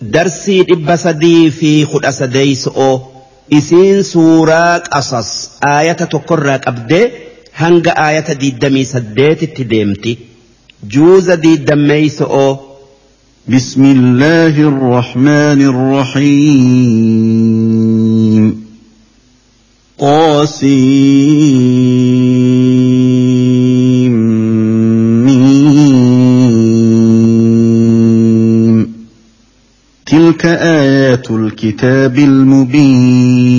darsii dhibba sadii fi kudha sadeeyso'oo isiin suuraa qasas aayata tokkorraa qabdee hanga aayata diiddamii saddeetitti deemti juuza diiddammeeyso'oo بسم الله الرحمن الرحيم طاسيم الكتاب المبين.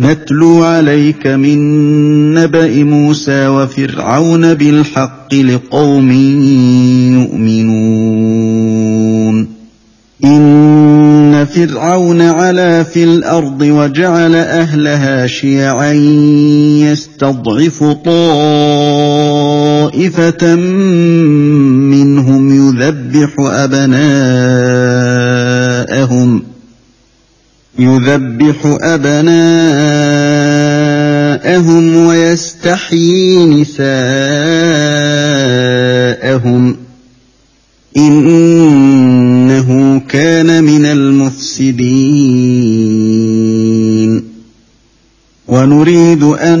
نتلو عليك من نبأ موسى وفرعون بالحق لقوم يؤمنون. إن فرعون علا في الأرض وجعل أهلها شيعا يستضعف طائفة منهم يذبح أبناءهم يذبح أبناءهم ويستحيي نساءهم إنه كان من المفسدين. ونريد أن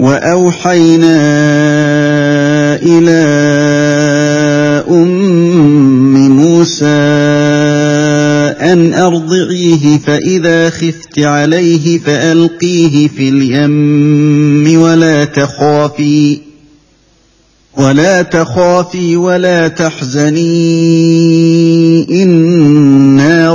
وأوحينا إلى أم موسى أن أرضعيه فإذا خفت عليه فألقيه في اليم ولا تخافي ولا تخافي ولا تحزني إنا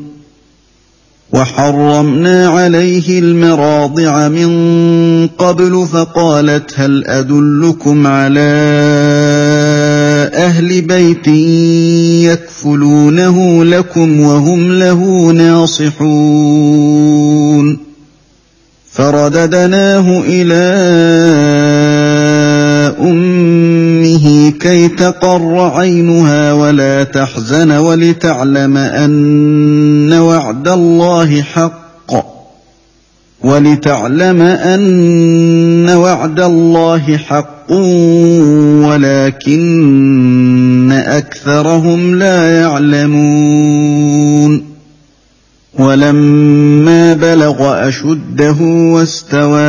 وحرمنا عليه المراضع من قبل فقالت هل أدلكم على أهل بيت يكفلونه لكم وهم له ناصحون فرددناه إلى أمة كي تقر عينها ولا تحزن ولتعلم أن وعد الله حق. ولتعلم أن وعد الله حق ولكن أكثرهم لا يعلمون. ولما بلغ أشده واستوى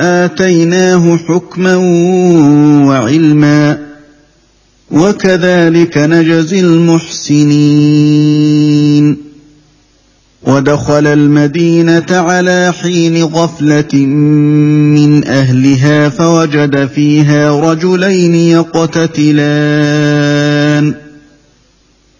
آتيناه حكما وعلما وكذلك نجزي المحسنين. ودخل المدينة على حين غفلة من أهلها فوجد فيها رجلين يقتتلان.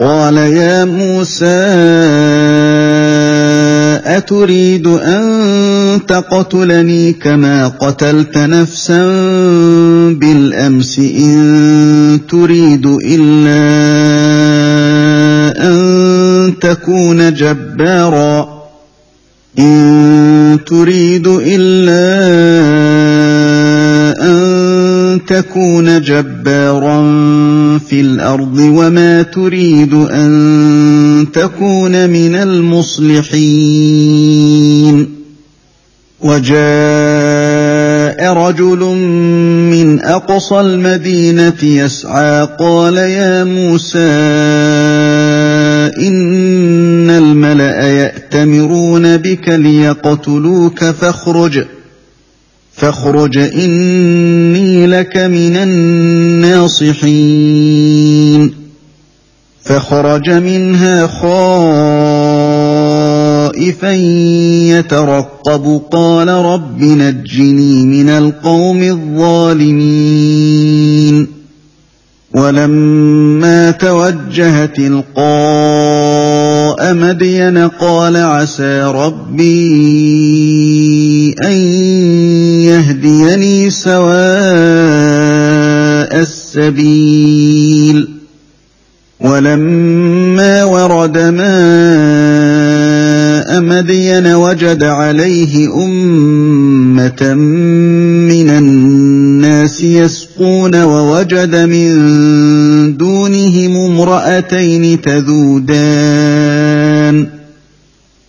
قال يا موسى أتريد أن تقتلني كما قتلت نفسا بالأمس إن تريد إلا أن تكون جبارا. إن تريد إلا أن تكون جبارا في الأرض وما تريد أن تكون من المصلحين. وجاء رجل من أقصى المدينة يسعى قال يا موسى إن الملأ يأتمرون بك ليقتلوك فاخرج. فاخرج إني لك من الناصحين. فخرج منها خائفا يترقب. قال رب نجني من القوم الظالمين. ولما توجه تلقاء مدين قال عسى ربي أن يهديني سواء السبيل ولما ورد ماء مدين وجد عليه أمة من الناس يسقون ووجد من دونهم امرأتين تذودان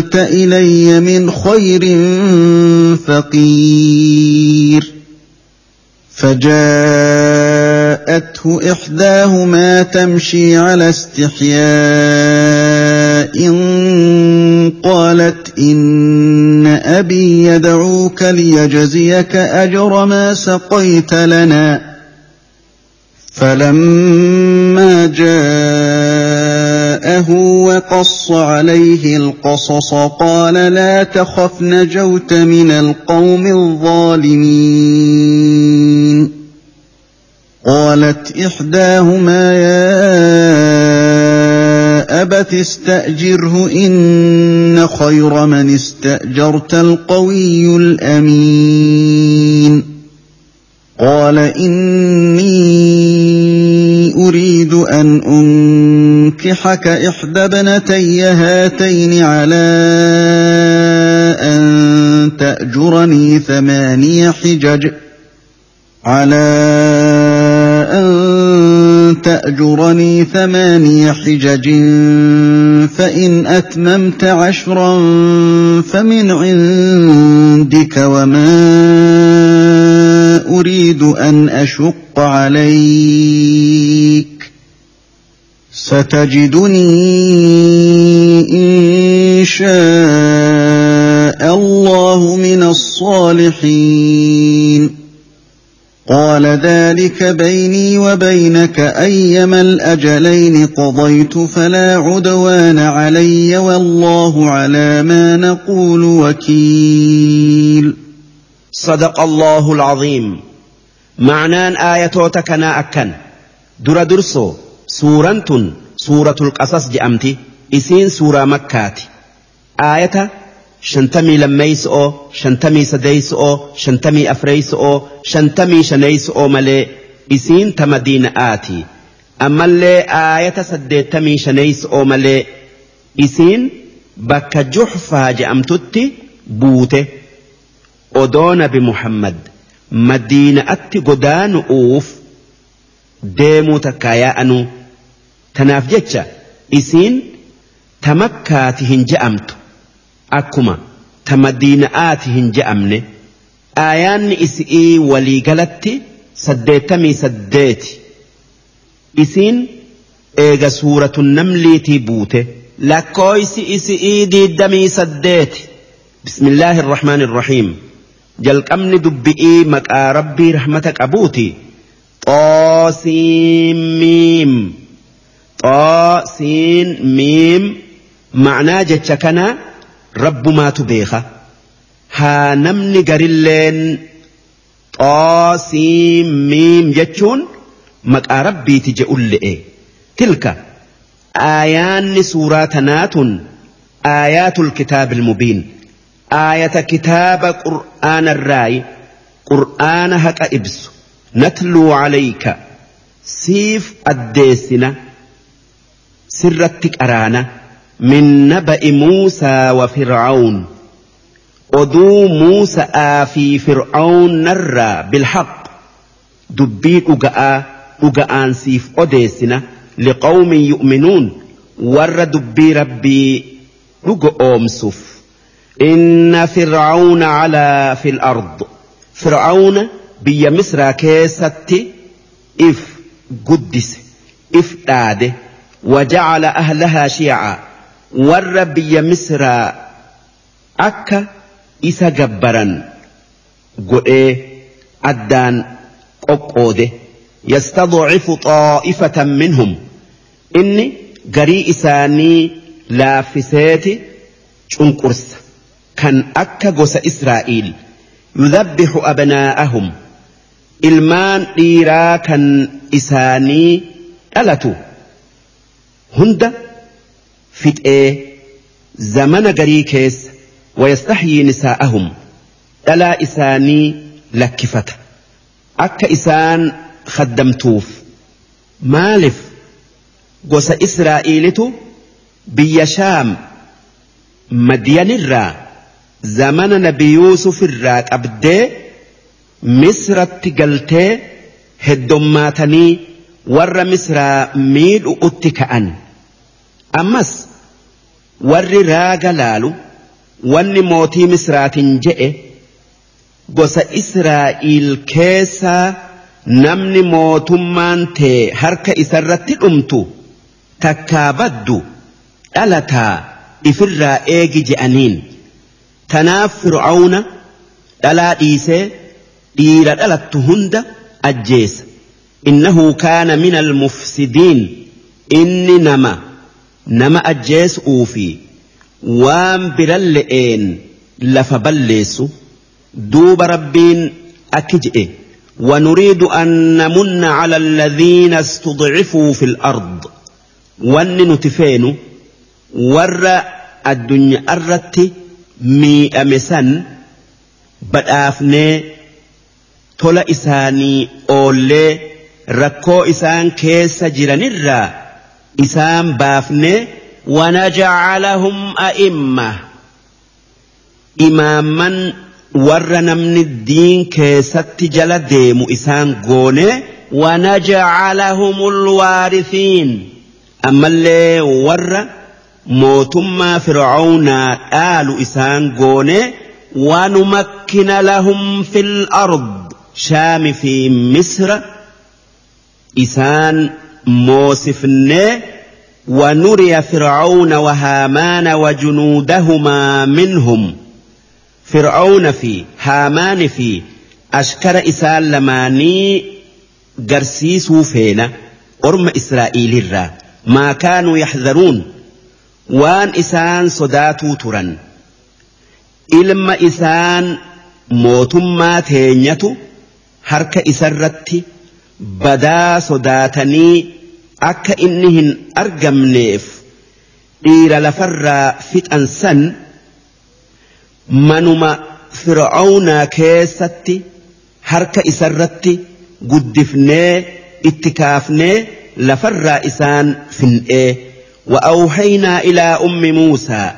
أنزلت إلي من خير فقير. فجاءته إحداهما تمشي على استحياء قالت إن أبي يدعوك ليجزيك أجر ما سقيت لنا. فلما جاءه وقص عليه القصص قال لا تخف نجوت من القوم الظالمين. قالت إحداهما يا أبت استأجره إن خير من استأجرت القوي الأمين. قال إني أريد أن أنكحك إحدى ابنتي هاتين على أن تأجرني ثماني حجج على أن تأجرني ثماني حجج فإن أتممت عشرا فمن عندك وما أريد أن أشق عليك ستجدني إن شاء الله من الصالحين. قال ذلك بيني وبينك أيما الأجلين قضيت فلا عدوان علي والله على ما نقول وكيل. صدق الله العظيم. معنان آياتوتا كنا أكن. در درسو. سورة سورة القصص جأمتي إسين سورة مكاتي آية shantamii lammeeyso'oo shantamii sadeeyso'oo shantamii afreeyso'oo shantamii shaneeyso'oo malee isiin ta madiina'aati ammallee aayata saddeettamii shaneeyso'oo malee isiin bakka juxfaa je'amtutti buute odoo nabi muhammad madiina'atti godaanu'uuf deemuu takkaa yaa'anuu tanaaf jecha isiin ta makkaati hin je'amtu akkuma ta madiina'aati hin je'amne aayaanni isi'ii waliigalatti saddeettamii saddeeti isiin eega suuratun namliitii buute lakkooysi isi'ii diiddamii saddeeti bismillaahi irrahmaani irrahiim jalqabni dubbi'ii maqaa rabbii rahmata qabuuti xoosiin miim xoosiin miim ma'naa jecha kanaa rabbumaatu beeka haa namni garilleen xoosiin miim jechuun maqaa rabbiiti je'un le'e tilka aayaanni suuraa tanaatun aayaatul kitaabil mubiin aayata kitaaba qur'aana irraayi qur'aana haqa ibsu natluu calayka siif addeessina sirratti qaraana min naba'i muusaa wa fir'aun oduu muusa'aa fi fir'aun narraa bilhaq dubbii dhuga'aa dhuga'aan siif odeessina liqawmin yu'minuun warra dubbii rabbii dhugo oomsuuf إن فرعون علا في الأرض فرعون بيا مصر كيستي إف قدس إف داده وجعل أهلها شيعا. بيا مصر أكا إسا جبرا أدان قبوده يستضعف طائفة منهم. إني قري إساني لافسيتي شنقرس kan akka gosa Israa'iil yudhabbihu abnaa'ahum ilmaan dhiiraa kan isaanii dhalatu hunda fixee zamana garii keessa wayastahyii nisaa'ahum dhalaa isaanii lakkifata akka isaan khaddamtuuf maaliif gosa Israa'iilitu biyya shaam madiyanirraa zamana nabi yuusuf irraa qabdee misratti galtee heddommaatanii warra misraa miidhu'utti ka'an ammas warri raaga laalu wanni mootii misraatiin je'e gosa israa'iil keessaa namni mootummaan tee harka isarratti dhumtu takkaa baddu dhalataa ifirraa eegi je'aniin. tanaaf fir'aawna dhalaa dhiisee dhiira dhalattu hunda ajjeesa إنه كان من المفسدين. إني نما. نما أجيس أوفي. وام برلئين لفبلس دوب ربين أكجئ. ونريد أن نمن على الذين استضعفوا في الأرض. ون نتفين ور الدنيا الرت مي أمسن بل آفني إساني أولي. Rakkoo isaan keessa jiranirraa isaan baafne ونجعلهم أئمة imaamman warra namni diin keessatti jala deemu isaan goone ونجعلهم الوارثين ammallee warra mootummaa fir'aawnaa dhaalu isaan goone ونمكن لهم في الأرض shaami fi misra isaan moosifnee ونري فرعون وهامان وجنودهما منهم. فرعون في هامان في أشكر إسال لماني قرسيسو فينا أرم إسرائيل الرا. ما كانوا يحذرون. وان إسان صداتو ترا ilma isaan mootummaa teenyatu harka isarratti badaa sodaatanii akka inni hin argamneef dhiira lafarraa fixan san manuma fir'aawnaa keessatti harka isarratti guddifnee itti kaafnee lafarraa isaan fin'ee وأوحينا إلى أم موسى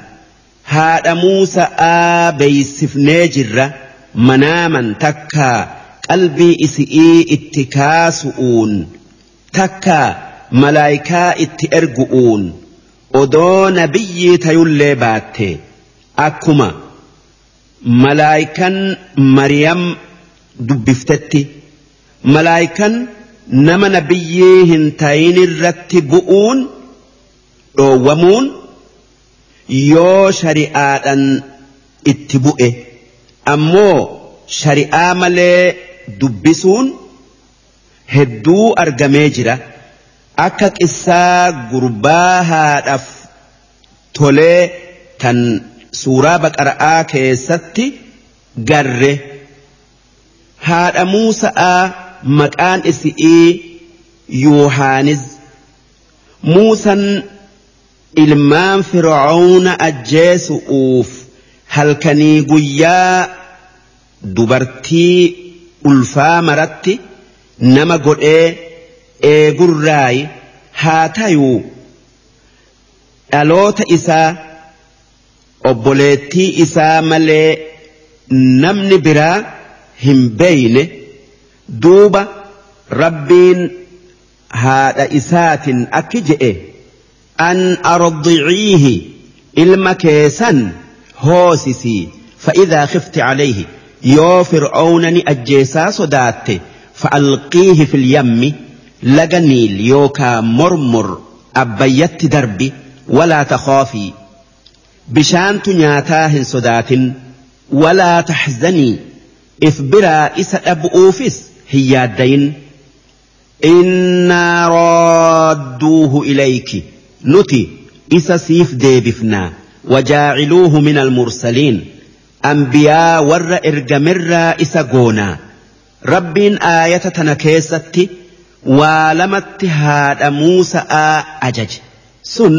haadha Muusa'aa beeysifnee jirra manaaman takkaa qalbii isi'ii itti kaasu'uun takkaa malaayikaa itti ergu'uun odoo nabiyyii tayullee baatte akkuma malaayikan Mariyam dubbiftetti malaayikan nama nabiyyii hin tayinirratti bu'uun dhoowwamuun. yoo shari'aadhaan itti bu'e ammoo shari'aa malee dubbisuun hedduu argamee jira. Akka qissaa gurbaa haadhaaf tolee tan suuraa baqara'aa keessatti garre. Haadha Muusa'aa maqaan isi'ii Yohaaniz Muusan ilmaan fir'auna ajjeesu'uuf halkanii guyyaa dubartii ulfaa maratti nama godhee eegurraayi haa tayuu dhaloota isaa obboleettii isaa malee namni biraa hin beeyne duuba rabbiin haadha isaatin akki je'e. أن أرضعيه ilma keessan hoosisii fa'idaa khifti calayhi yoo fir'auna ni ajjeesaa sodaatte fa'alqiihi fil yammi laga niil yookaa mormor abbayyatti darbi walaa takhaafii bishaantu nyaataa hin sodaatin walaa taxzanii if biraa isa dhabu'uufis hin yaaddayin innaa raadduuhu ilayki nuti isa siif deebifnaa wajaaciluuhu min almursaliin anbiyaa warra ergamirraa isa goonaa rabbiin aayata tana keessatti waa lamatti haadha muusa'aa ajaje sun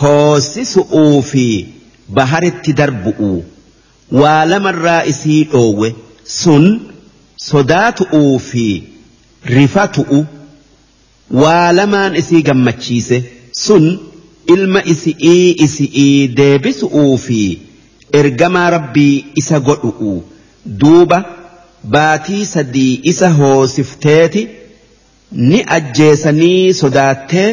hoosisu'uu fi baharitti darbu'uu waa lamarraa isii dhoowwe sun sodaatu'uu fi rifatu'u waa lamaan isii gammachiise sun ilma isi'ii isi'ii deebisu'uu fi ergamaa rabbii isa godhu'u duuba baatii sadii isa hoosifteeti ni ajjeesanii sodaattee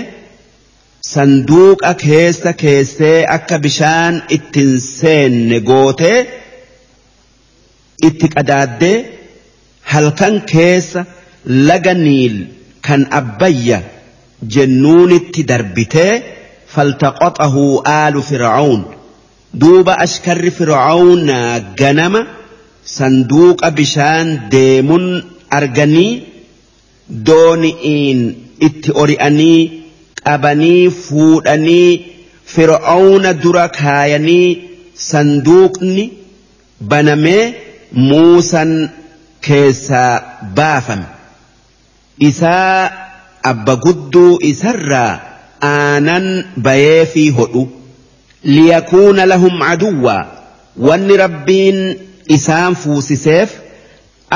sanduuqa keessa keessee akka bishaan ittiin seenne gootee itti qadaaddee halkan keessa laga niil kan abbayya jennuunitti darbitee faltaqaxahu aalu fir'aun duuba ashkarri fir'aun ganama sanduuqa bishaan deemun arganii dooni'iin itti ori'anii qabanii fuudhanii fir'auna dura kaayanii sanduuqni banamee muusan keessaa baafame. Isaa abba gudduu isarraa aanan bayee fi hodhu liyakuuna lahum caduwwaa wanni rabbiin isaan fuusiseef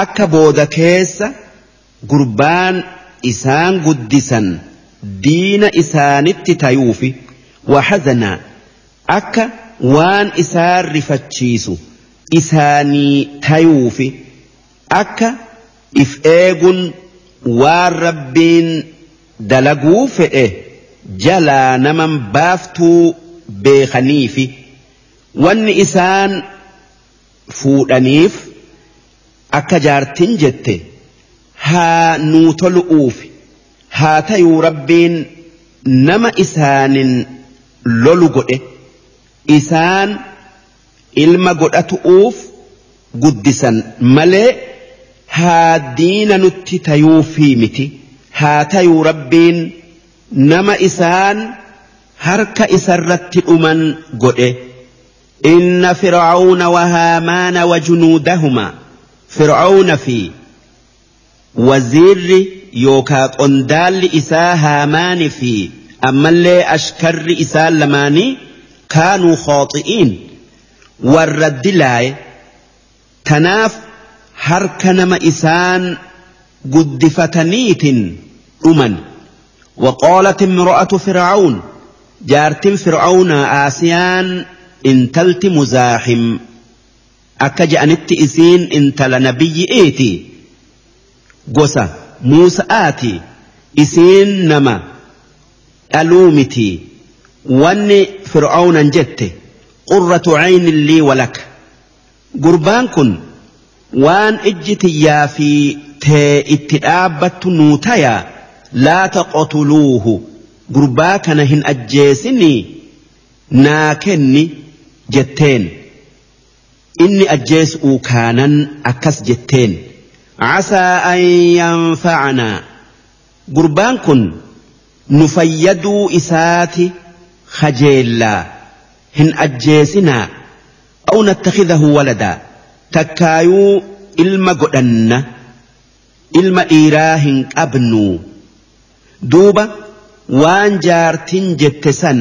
akka booda keessa gurbaan isaan guddisan diina isaanitti tayuufi wahazanaa akka waan isaan rifachiisu isaanii tayuufi akka if eegun waan rabbiin dalaguu fedhe jalaa naman baaftuu beekaniifi wanni isaan fuudhaniif akka jaartin jette haa nuu tolu'uufi haa tayuu rabbiin nama isaanin lolu godhe isaan ilma godhatu'uuf guddisan malee haa diina nutti tayuufii miti. Haa tayuu rabbiin nama isaan هرك إسرت أمن قرئ إن فرعون وهامان وجنودهما فرعون في وزير يوكا قندال إسا هامان في أما اللي أشكر إسا لماني كانوا خاطئين والرد لاي تناف هرك نما إسان قدفتنيت فتنيت وقالت امرأة فرعون جارت فرعون آسيان انتلت مزاحم. أكجأنت إسين انتل نبي إيتي. قسى موسى آتي. إسين نما ألومتي. واني فرعون جت قرة عين لي ولك. قربان كن. وان اجتي يا في تي اتدابت نوتيا لا تقتلوه قربا كان هن أجيسني ناكني جتين إني أجيس أوكانا أكس جتين عسى أن ينفعنا قربان كن نفيدوا إساتي خجيلا هن أجيسنا أو نتخذه ولدا تكايو إلما قدن إلما إيراهن أبنو duuba waan jaartin jette san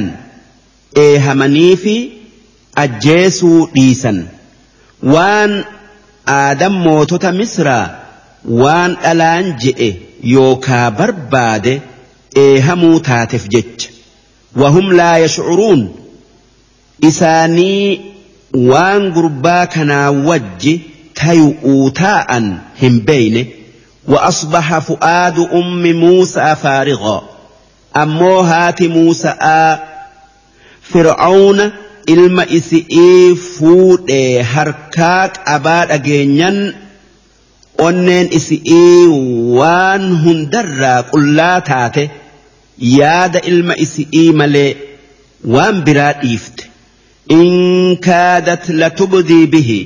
eehamanii fi ajjeesuu dhiisan. Waan aadam mootota misraa waan dhalaan je'e yookaa barbaade eehamuu taateef jecha. Wahum laa yashcuruun. Isaanii waan gurbaa kanaa wajji tayu'uu taa'an hin beeyne. Wa asbaha fu'aadu ummi muusaa faariqaa ammoo haati muusa'aa fir'aawna ilma isi'ii fuudhee harkaa qabaa dhageenyan onneen isi'ii waan hundarraa qullaa taate yaada ilma isi'ii malee waan biraa dhiifte. In kaadat la tubdii bihi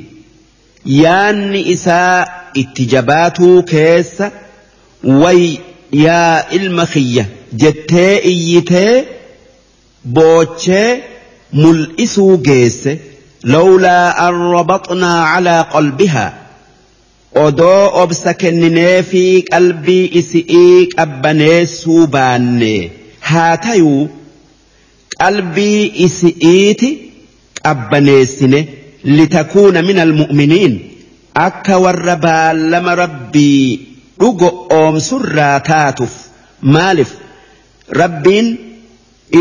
yaanni isaa itti jabaatuu keessa way yaa ilma kiyya jettee iyyitee boochee mul'isuu geesse lawlaa an rabaxnaa calaa qalbihaa odoo obsa kenninee fi qalbii isi'ii qabbaneessuu baanne haa tayuu qalbii isi'iiti qabbaneessine litakuuna min almu'miniin akka warra baallama rabbii dhugo oomsurraa taatuuf maalif rabbiin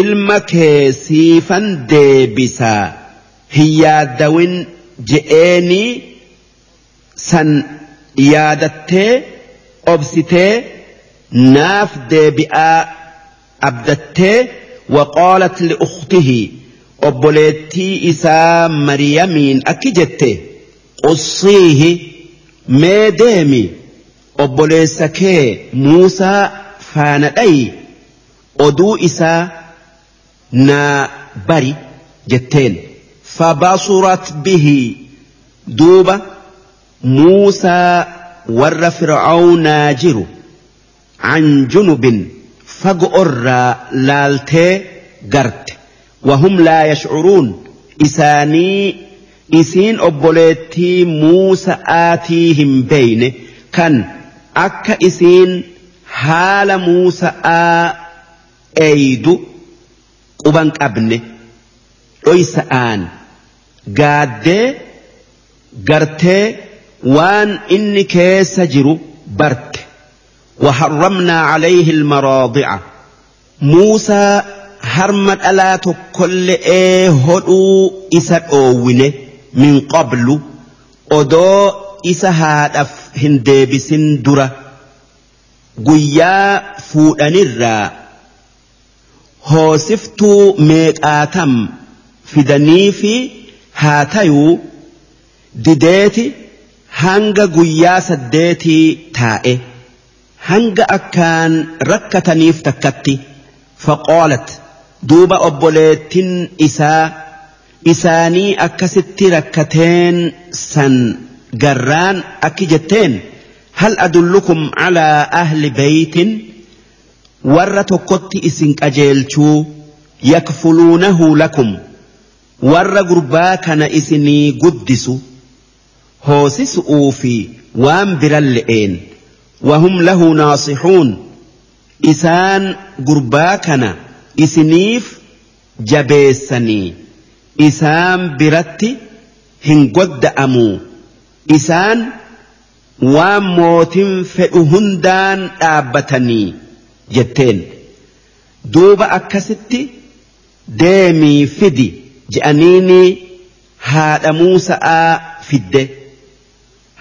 ilma kee siifan deebisaa hin yaaddawin je'eenii san yaadattee obsitee naaf deebi'aa abdattee obboleettii isaa mariyamiin akki jette qussiihi mee deemi obboleessa kee muusaa faana dhayi oduu isaa naa bari jetteen fabasurat bihi duuba muusaa warra fir'aawnaa jiru an junubin fago'orraa laaltee garte wahum laa yashcuruun isaanii isiin obboleettii muusa'aatii hin beeyne kan akka isiin haala muusa'aa eeydu quban qabne dhoysa'aan gaaddee gartee وان إني كيس جرو برت وحرمنا عليه المراضع موسى هرمت ألا كل إيه هدو إسا أوينه من قبل أدو إسا هادف هندبسن درة قيا فودنرا hoosiftuu meeqaatam fidanii fi haa tayuu dideeti hanga guyyaa saddeetii taa'e hanga akkaan rakkataniif takkatti faqaalat duuba obboleettin isaa isaanii akkasitti rakkateen san garraan akki jetteen hal adullukum calaa ahli beeytin warra tokkotti isin qajeelchuu yakfuluunahu lakum. Warra gurbaa kana isinii guddisu hoosisu'uu fi waan biran le'een wahum lahu naasixuun. Isaan gurbaa kana isiniif jabeessanii isaan biratti hin godda'amuu. Isaan waan mootin fedhu hundaan dhaabbatanii jetteen. Duuba akkasitti deemii fidi je'aniini haadha Muusa'aa fidde.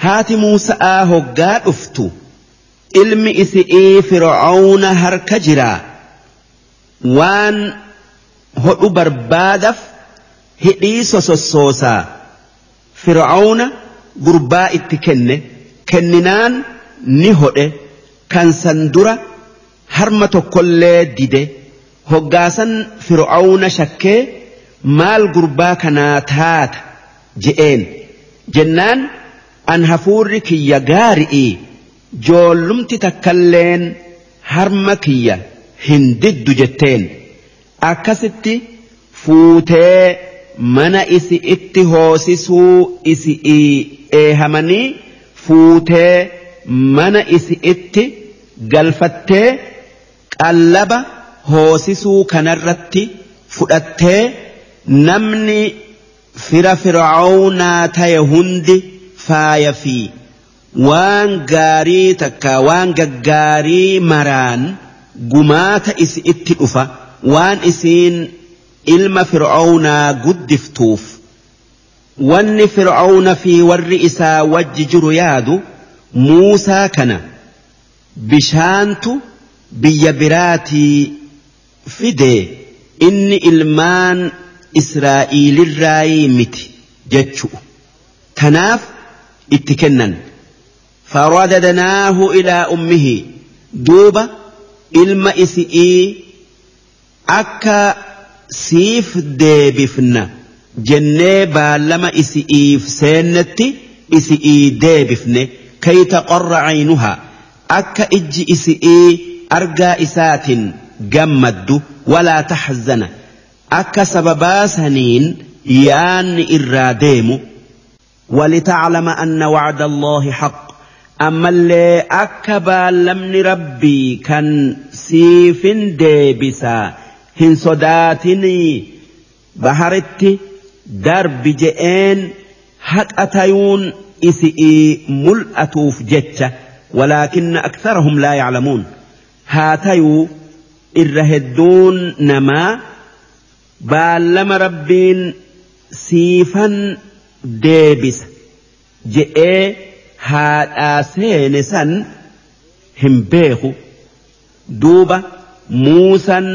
Haati Muusa'aa hoggaa dhuftu ilmi isi'ii fir'auna harka jiraa waan hodhu barbaadaf hidhii sosossoosaa fir'auna gurbaa itti kenne kenninaan ni hodhe. Kan san dura harma tokkollee dide. Hoggaasan fir'auna shakkee maal gurbaa kanaa taata? je'een. Jennaan an hafuurri kiyya gaari'i. Joollumti takkalleen harma kiyya hin diddu jetteen. Akkasitti fuutee mana isi itti hoosisuu isi eehamanii fuutee mana isi itti galfattee qallaba hoosisuu kanarratti fudhattee namni fira fir'aawnaa ta'e hundi faaya fi waan gaarii takka waan gaggaarii maraan gumaata isi itti dhufa waan isiin ilma fir'aawnaa guddiftuuf wanni fir'aawna fi warri isaa wajji jiru yaadu muusaa kana bishaantu biyya biraatii fidee inni ilmaan israa'iilirraayii miti jechu'u tanaaf itti kennan faradadnaahu ilaa ummihi duuba ilma isi'ii akka siif deebifna jennee baallama isi'iif seennetti isi'ii deebifne kay taqarra caynuhaa akka ijji isi'ii argaa gammaddu walaa taxzana akka sababaa saniin yaanni irraa deemu ولتعلم أن وعد الله حق. أما اللي أكبا لمن ربي كان سيف ديبسا. هن صداتني بحرت درب جئين. حق أتيون إسئي ملأتوف جتة. ولكن أكثرهم لا يعلمون. haa tayuu irra hedduun namaa baallama rabbiin siifan deebisa je'ee haadhaa seene san hin beeku duuba muusan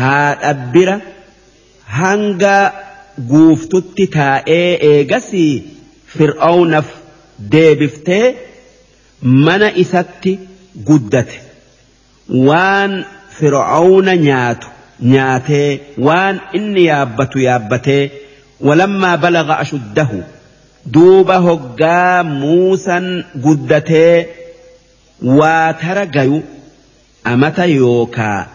haadha bira hanga guuftutti taa'ee eegasii fir'aawnaaf deebiftee mana isatti guddate. waan fir'aawna nyaatu nyaatee waan inni yaabbatu yaabbatee walammaa balaga ashuddahu duuba hoggaa muusan guddatee waa tara gayu amata yookaa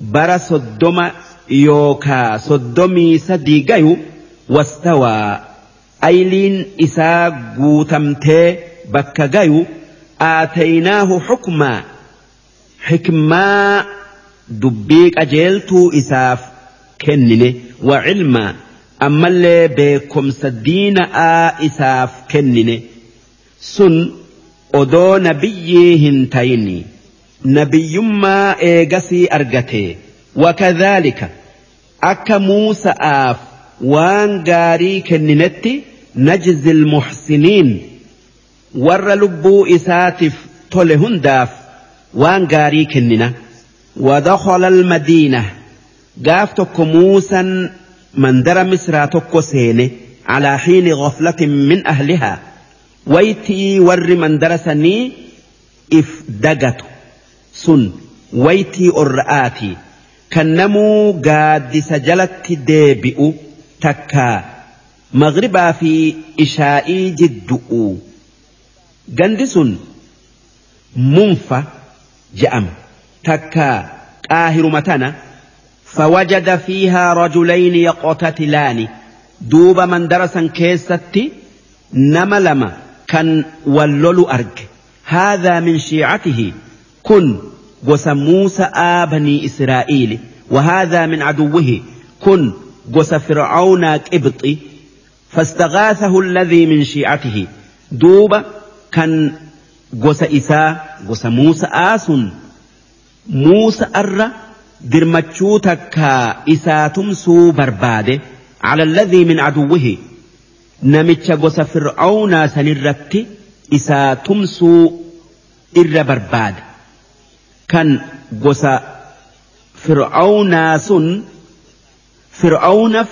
bara soddoma yookaa soddomii sadii gayu wastawaa ayliin isaa guutamtee bakka gayu aataynaahu xukmaa. حكما دبيك أجلتو إساف كنني وعلما ammallee beekumsa diina'aa isaaf kennine sun odoo nabiyyii hin tayini nabiyyummaa eegasii argate wakadhaalika akka muusa'aaf waan gaarii kenninetti najzi lmuxsiniin warra lubbuu isaatiif tole hundaaf وان غاري كننا. ودخل المدينة. قاف موسى من در مصر على حين غفلة من أهلها. ويتي ور من درسني إف دقت سن. ويتي أرآتي. كنمو قاد سجلت ديبئ تكا. مغربا في إشائي جدؤ قندس منفى. Je'ama takkaa qaahiruma tana فوجد فيها رجلين يقتتلان. دوب من درسا كيستي نما لما كان ولولو أرج. هذا من شيعته. كن قس موسى بني إسرائيل. وهذا من عدوه. كن قس فرعون كبطي فاستغاثه الذي من شيعته. دوب كان إساء قس موسى آس موسى أر dirmachuu takkaa isaa tumsuu barbaade الذي من عدوه namicha gosa fir'aawnaa sanirratti isaa tumsuu irra barbaade kan gosa fir'aawnaa sun fir'aawnaaf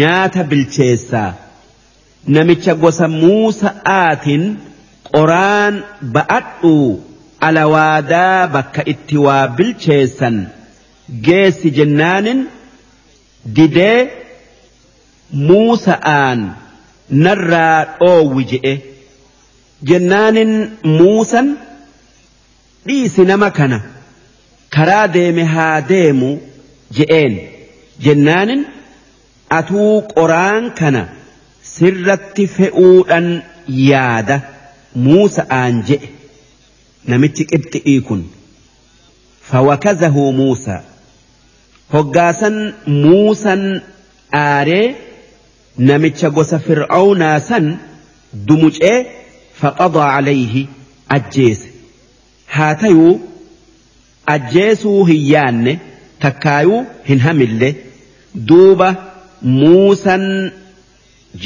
nyaata bilcheessaa namicha gosa muusa'aatiin qoraan ba'adhuu alawaadaa bakka itti waa bilcheessan geessi jennaanin didee muusa'aan narraa dhoowwi je'e jennaanin muusan dhiisi nama kana karaa deeme haa deemu je'een jennaanin atuu qoraan kana sirratti fe'uudhan yaada muusa'aan je'e. namichi qibxi'ii kun. Fawakazahu muusaa hoggaasan muusan aaree namicha gosa fir'aawnaa san dumucee faqadaa calayhi ajjeese. Haa tayuu ajjeesuu hin yaanne takkaayuu hin hamille. Duuba muusan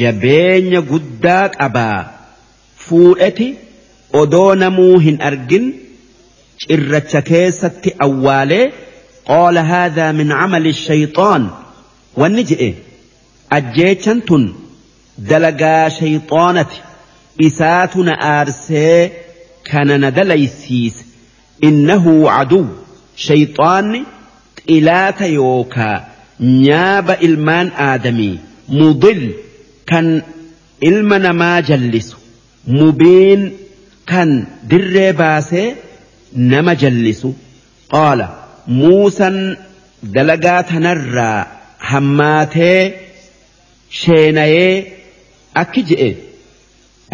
jabeenya guddaa qabaa fuudheti odoo namuu hin argin cirracha keessatti awwaalee qaala haadhaa min camali shayxaan wanni je'e ajjeechan tun dalagaa shayxaanati isaatu na aarsee kana na dalaysiise innahu caduw shayxaanni xilaata yookaa nyaaba ilmaan aadamii mudil kan ilma namaa jallisu mubiin kan dirree baasee nama jallisu qaala muusan dalagaa tanarraa hammaatee sheenayee akki je'e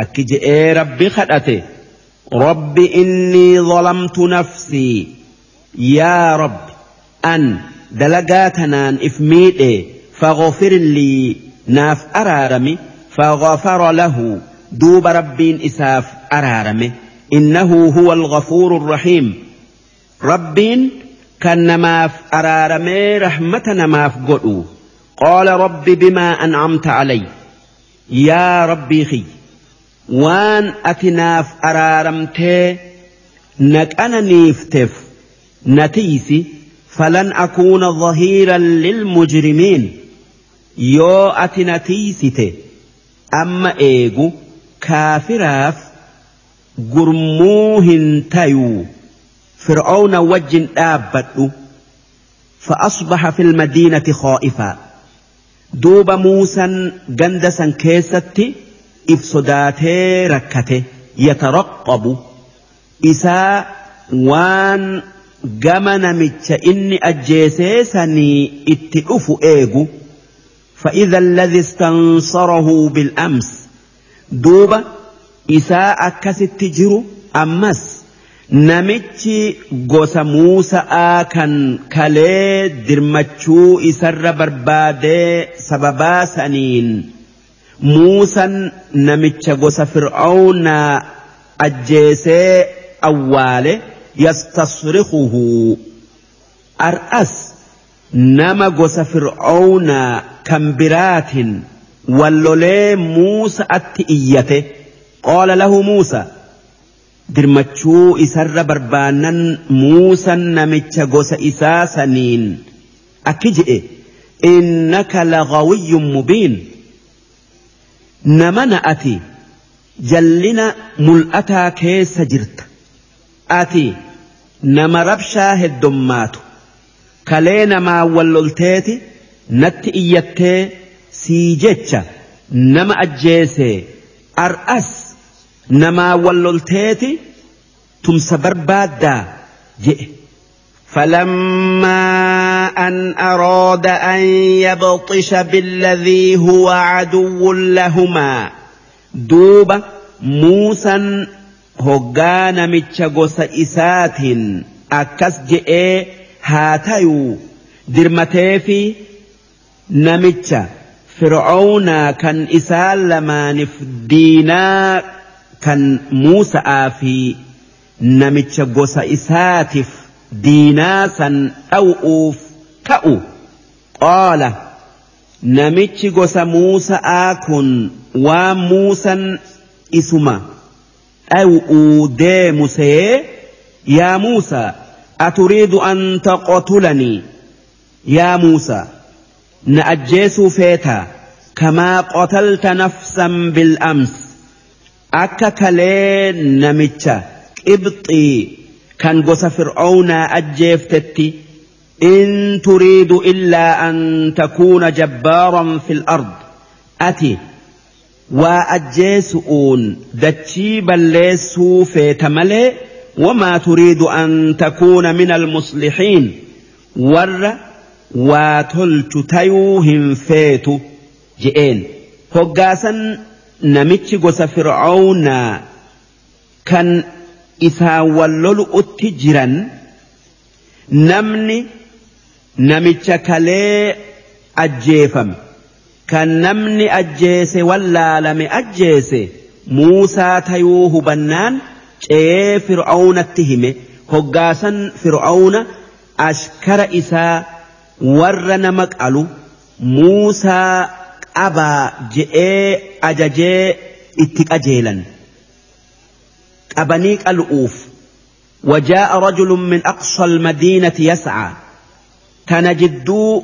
akki je'ee rabbi kadhate rabbi innii zalamtu nafsii yaa rabbi an dalagaa tanaan if miidhe faghfir lii naaf araarami faghfara lahu دوب ربين إساف أرارمه إنه هو الغفور الرحيم. ربين كان نماف أرارمه رحمة نماف قلو قال رب بما أنعمت علي. يا ربي خي. وان أتناف أرارمته نك أنا نيفتف. نتيسي. فلن أكون ظهيرا للمجرمين. يو أتنتيسته أما إيجو kaafiraaf gurmuu hin fir'aawna wajjin dhaabbadhu فأصبح في المدينة خائفا. دوب موسى جندسا كيستي إفسداتي ركته يترقب. إساء وان جمن متش إني أجيسيسني إتئف إيجو فإذا الذي استنصره بالأمس. Duuba isaa akkasitti jiru ammas namichi gosa muusa'aa kan kalee dirmachuu isarra barbaadee sababaa saniin muusan namicha gosa fir'aawnaa ajjeesee awwaale yastasrikuhu ar'as nama gosa fir'aawnaa kan biraatin wallolee muusa atti iyyate. Qaala lahu muusa dirmachuu isarra barbaannan muusan namicha gosa isaa saniin. Akki je'e innaka lagawiyyun mubiin. Nama na'ati jallina mul'ataa keessa jirta. Ati nama rabshaa heddommaatu kalee namaa wallolteeti natti iyyattee sii jecha nama ajjeesee ar'as namaa wallolteeti tumsa barbaaddaa je'e. فلما أن أراد أن يبطش بالذي هو عدو لهما duuba muusan hoggaa namicha gosa isaatiin akkas je'ee haa tayuu dirmatee isaan lamaaniif diinaa kan muusa'aa fi namicha gosa isaatiif diinaa san dhaw'uuf ta'u qaala namichi gosa muusa'aa kun waan muusan isuma dhaw'uu deemu see yaa muusaa aturiidu an taqotulanii yaa muusaa feetaa kamaa qotalta nafsan bil'ams akka kalee namicha qibxii kan gosa fir'aawnaa ajjeeftetti in turiidu illaa an takuuna jabbaaran fil ard ati waa ajjeesu'uun dachii balleessuu feeta malee wamaa turiidu an takuuna min almuslixiin warra waa tolchu tayuu hin feetu je'een. Hoggaasan namichi gosa fir'aawnaa kan isaan wallolu'utti jiran namni namicha kalee ajjeefame kan namni ajjeese wallaalame ajjeese muusaa tayuu hubannaan ce'ee fir'aawnatti hime. Hoggaasan fir'aawna ashkara isaa warra nama qalu muusaa qabaa je'ee ajajee itti qajeelan. Qabanii qalu'uuf وجاء رجل من أقصى المدينة يسعى كان جدو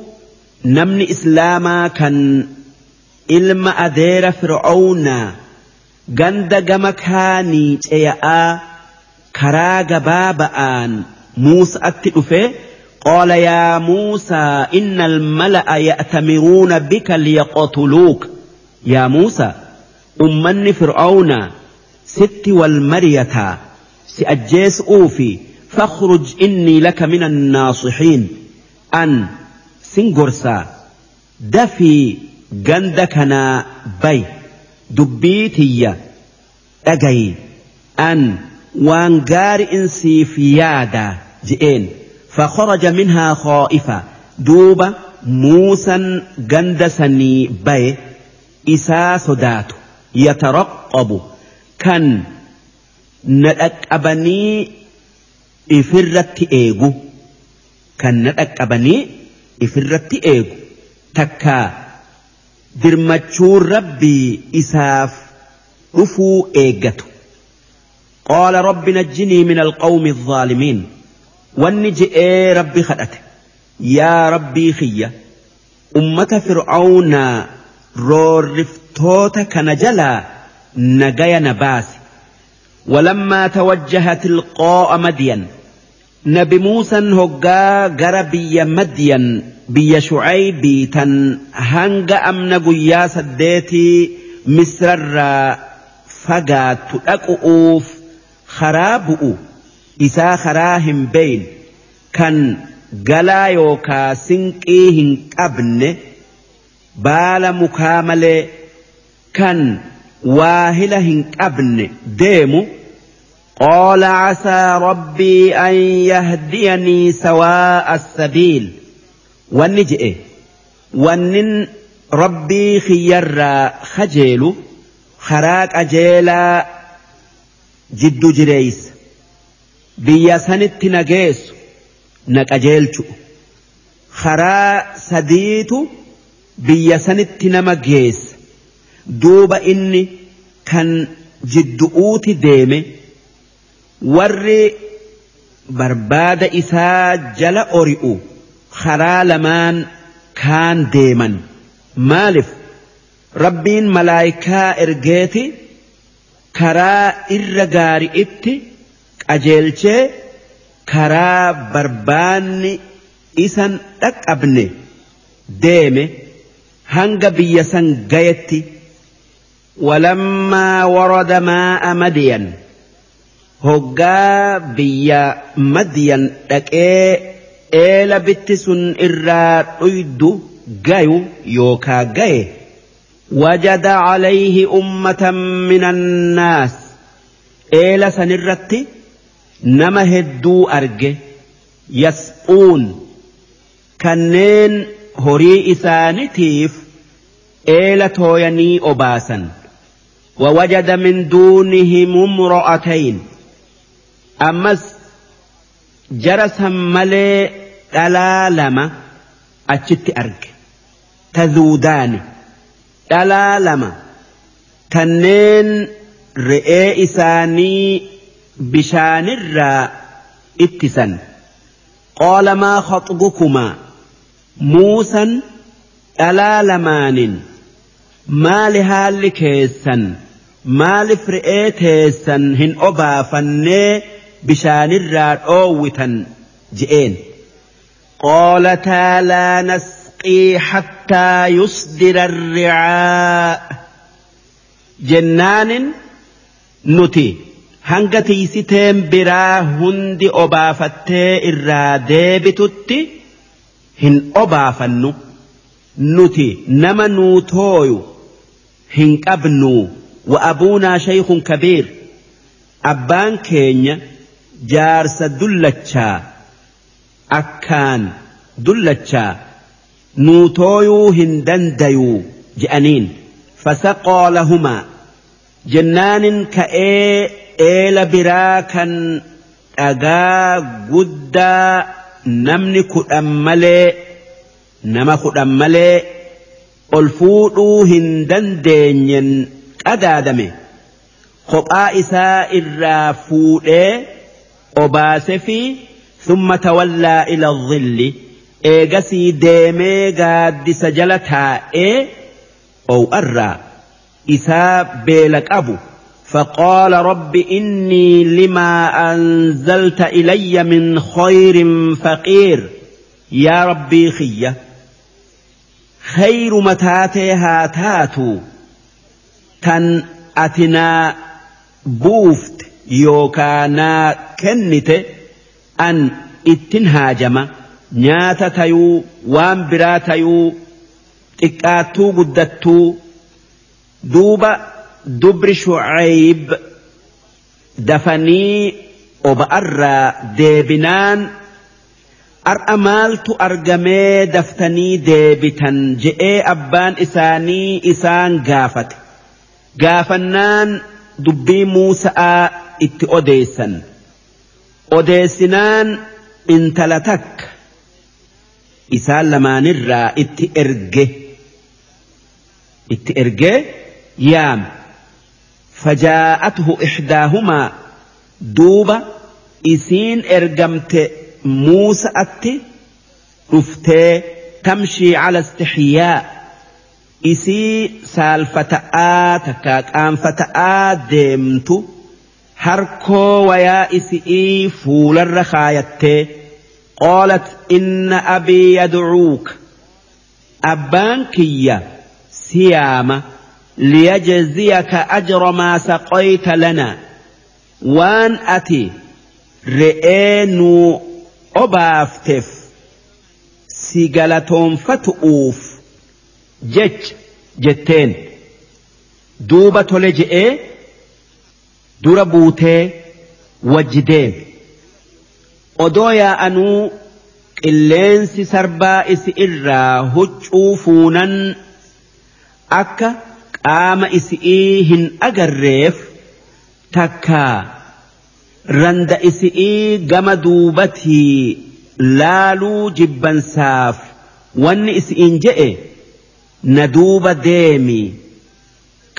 نمن إسلاما كان إلم أدير فرعون جند جمكاني تياء كراغ بابآن موسى أتئفه قال يا موسى إن الملأ يأتمرون بك ليقتلوك. يا موسى أمني فرعون ست والمرية سأجيس أوفي فاخرج إني لك من الناصحين. أن سنجرسا دفي جندكنا بي دبيتي أجي أن وانجار إنسي في يادا جئين. فخرج منها خائفا دوب موسى جندسني بي إسا سدات يترقب. كان ندك أبني إفرت إيغو. كان ندك أبني إفرت إيغو. تكا درمتشور ربي إساف رفو إيغتو. قال رب نجني من القوم الظالمين. Wanni je'ee rabbi kadhate yaa rabbii kiyya ummata fir'aawnaa roorriftoota kana jalaa nagaya na baasi ولما توجه تلقاء مدين نبي موسى هقا غربي مدين بي شعيبي تن هنگ أمن قيا سديتي مصر فقات تأقؤوف خرابؤ إسا خراهم بين كان قلا يوكا سنقيهن قبن بال مكامل كان واهلهن قبن ديمو قال عسى ربي أن يهديني سواء السبيل والنجئ ونن rabbii kiyyarraa kajeelu karaa qajeelaa jiddu jireeysa biyya sanitti na geessu na qajeelchu. Karaa sadiitu biyya sanitti nama geessa duuba inni kan jiddu'uuti deeme warri barbaada isaa jala ori'u karaa lamaan kaan deeman. Maaliif? Rabbiin malaayikaa ergeeti karaa irra gaari'itti qajeelchee karaa barbaanni isan dhaqqabne deeme hanga biyya san gayetti walammaa warada maa'a madiyan hoggaa biyya madiyan dhaqee eela bitti sun irraa dhuydu gayu yookaa gaye. wajada calayhi ummatan min annaas eela sanirratti nama hedduu arge yas'uun kanneen horii isaanitiif eela tooyanii obaasan ووجد من دونهم امرأتين ammas jara san malee dhalaa lama achitti arge tazuudaani dhalaa lama kanneen re'ee isaanii bishaanirraa ittisan qoolamaa maa khaxbukumaa muusan dhalaa lamaanin maali haalli keessan? Maalif re'ee teessan hin obaafannee bishaanirraa dhoowwitan? Je'een. Qaalataa laa nasqii hattaa yusdira arricaa jennaanin nuti. Hanga tiisiteen biraa hundi obaafattee irraa deebitutti hin obaafannu. Nuti nama nuu tooyu hin qabnu. Wa abuunaa shaykhun kabiir. Abbaan keenya jaarsa dullachaa. Akkaan dullachaa. Nuu tooyuu hin dandayuu je'aniin. Fasaqoo lahumaa. Jennaanin ka'ee eela biraa kan dhagaa guddaa namni kudhan malee nama kudhan malee ol fuudhuu hin dandeenyen qadaadame kophaa isaa irraa fuudhee obaase fi summa tawallaa ila dhilli eegasii deemee gaaddisa jala taa'ee ow'arraa isaa beela qabu. فقال رب إني لما أنزلت إلي من خير فقير. يا ربي خية. خير متاتي هاتاتو تن أتنا بوفت يوكانا كنت أن اتنهاجم. نيات تيو وان برا تيو xiqqaattuu guddattuu duuba dubri shucayb dafanii oba'arraa deebinaan ar'a maaltu argamee daftanii deebitan je'ee abbaan isaanii isaan gaafate gaafannaan dubbii muusa'aa itti odeessan odeessinaan intala takka isaan lamaanirraa itti erge itti ergee yaame فجاءته إحداهما دوبا إسين إرغمت موسى أتي رفتي تمشي على استحياء. إسي سالفة آتكا كان فتاة ديمت هركو ويا إسي فول الرخايتي قالت إن أبي يدعوك. أبانكيا سيامة liyajziyaka ajra maa saqayta lana waan ati re'ee nuu obaafteef si galatoonfatu'uuf jecha jetteen duuba tole je'ee dura buutee wajji deeme odoo yaa'anuu qilleensi sarbaa isi irraa huccuu fuunan akka qaama isi'ii hin agarreef takkaa randa isi'ii gama duubatii laaluu jibbansaaf wanni isi'iin je'e na duuba deemi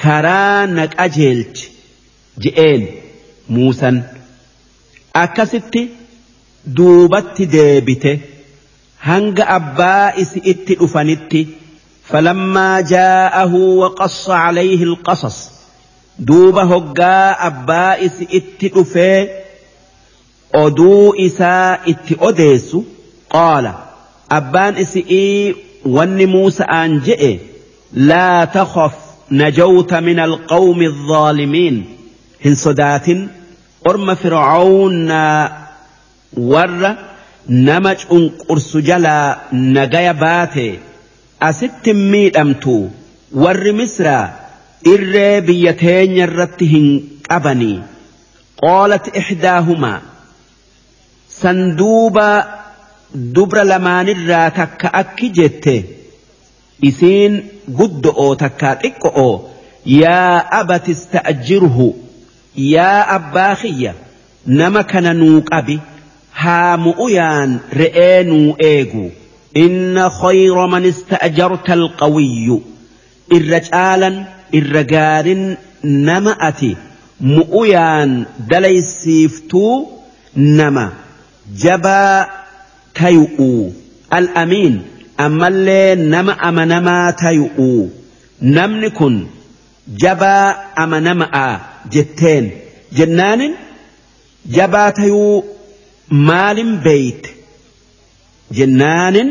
karaa na qajeelchi je'een muusan. Akkasitti duubatti deebite hanga abbaa isi itti dhufanitti فلما جاءه وقص عليه القصص دوب هقا أبائس اتئفي أدو إساء اتئديس قال أبان إسئي ون موسى أنجئ لا تخف نجوت من القوم الظالمين. هن صدات أرم فرعون ور نمج أنقرس جلا نجي باتي asitti miidhamtu. Warri misraa irree biyya teenya irratti hin qabanii qoolat ixdaahumaa sanduuba dubra lamaanirraa takka akki jette. Isiin guddo'oo takkaa xiqqo'oo yaa abati ista'jirhu yaa abbaa kiyya nama kana nuu qabi. Haa mu'uyaan re'ee nuu eegu إن خير من استأجرت القوي الرجالا الرجال نمأتي مؤيان دلي سيفتو نما جبا تيؤو الأمين أما اللي نما أما نما تيؤو نمنكن جبا أما نما جتين جنان جبا تيؤو مال بيت jennaanin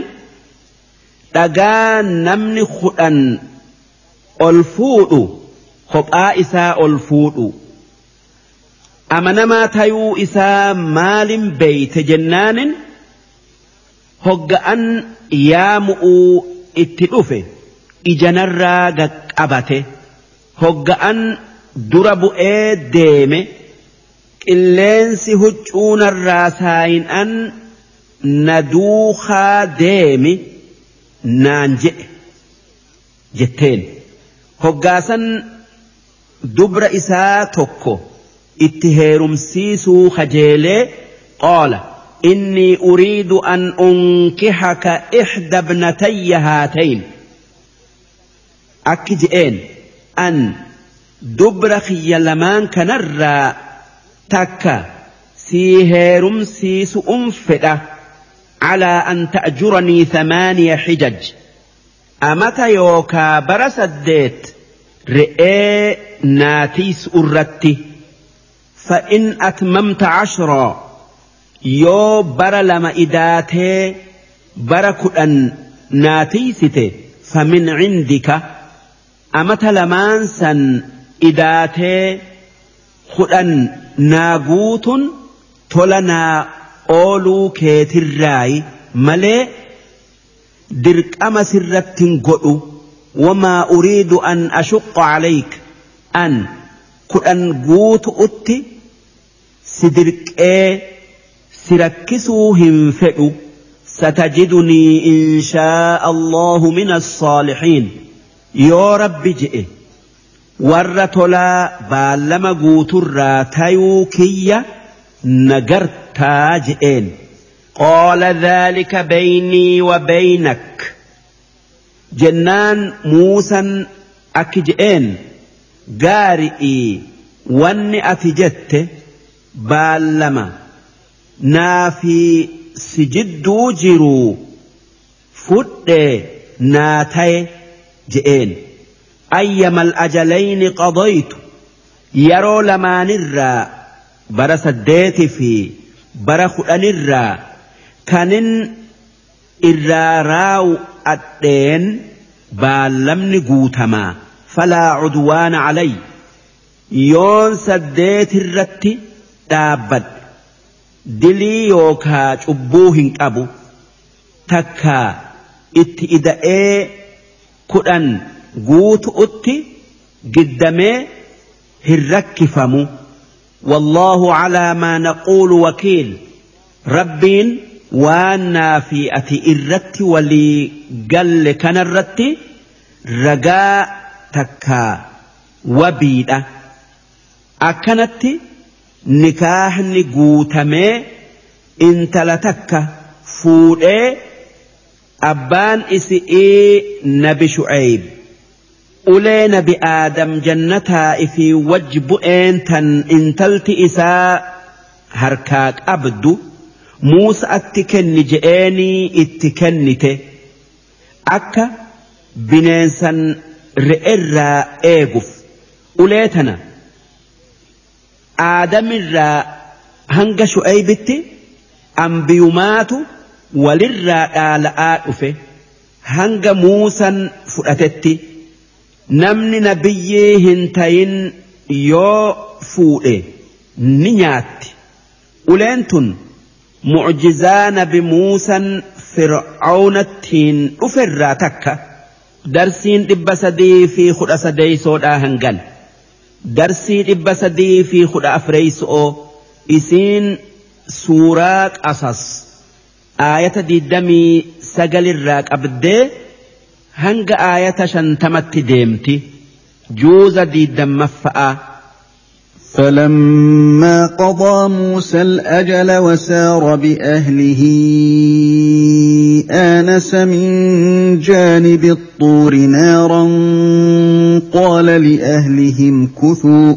dhagaa namni kudhan ol fuudhu kophaa isaa ol fuudhu amanamaa tayuu isaa maalin beeyte jennaanin hogga'an yaamu'uu itti dhufe ijanarraa gaqqabate hogga'an dura bu'ee deeme qilleensi huccuunarraa saayin'an na duukaa deemi naan je'e jetteen hoggaasan dubra isaa tokko itti heerumsiisuu kajeelee qaala إني أريد أن أنكحك إحدى ابنتي هاتين أكجئين أن دبر خي لمان كنرى تكا سيهرم سيس أنفده على أن تأجرني ثمانية حجج. أمتى يوكا برس الديت رئي ناتيس أرتي فإن أتممت عشرا يو بر لما إداتي برك أن ناتيسته فمن عندك أمتى لمانسا إداتي خدن ناقوت تلنا ooluu keetirraayi malee dirqama sirrattin godhu wamaa uriidu an ashuqqa calayk an kudhan guutu utti si dirqee si rakkisuu hin fedhu ستجدني إن شاء الله من الصالحين يا رب جئ ورتلا بالما تاجئين قال ذلك بيني وبينك. جنان موسى أكجئين قارئي واني أتجت بالما. نافي سجدو جرو. فد ناتي جئين. أيما الأجلين قضيت. يرو لما نرى. برس الديت في kudhanirraa kanin irraa raawu adheen baallamni guutamaa falaa cudwaana calay. Yoon saddeetirratti dhaabbadhe dilii yookaa cubbuu hin qabu. Takkaa itti ida'ee kudhan guutu utti giddamee hin rakkifamu. والله على ما نقول وكيل. ربين وأنا في أتي الرت ولي قل كان الرت رجاء تكا وبيدا. أكنت نكاح نقوتمي إنت لتكا فوري أبان إسئي نبي شعيب. Ulee nabi aadam jannataa ifii wajji bu'een tan intalti isaa harkaa qabdu atti kenni je'eenii itti kennite akka bineensan re'erraa eeguuf ulee tana aadamirraa hanga shu'eeybitti ambiyumaatu walirraa dhaala'aa dhufe hanga muusan fudhatetti namni nabiyyii hin tayin yoo fuudhe ni nyaatti. Uleen tun mucjizaa nabi muusan fir'aawnattiin dhuferraa takka darsiin dhibba sadii fi kudha sadeeysoodhaa hangan darsii dhibba sadii fi kudha afreeysoo isiin suuraa qasas. Aayata diddamii sagalirraa qabdee hanga aayata shantamatti deemti juuza diiddammaffa'aa فلما قضى موسى الأجل وسار بأهله آنس من جانب الطور نارا قال لأهلهم كثوا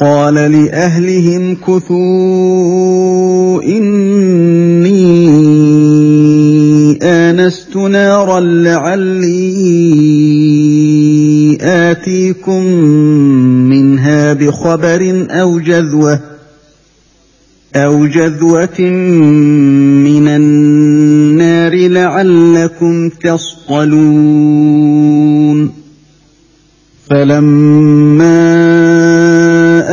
قال لأهلهم كثوا إني آنست نارا لعلي آتيكم منها بخبر أو جذوة أو جذوة من النار لعلكم تصطلون. فلما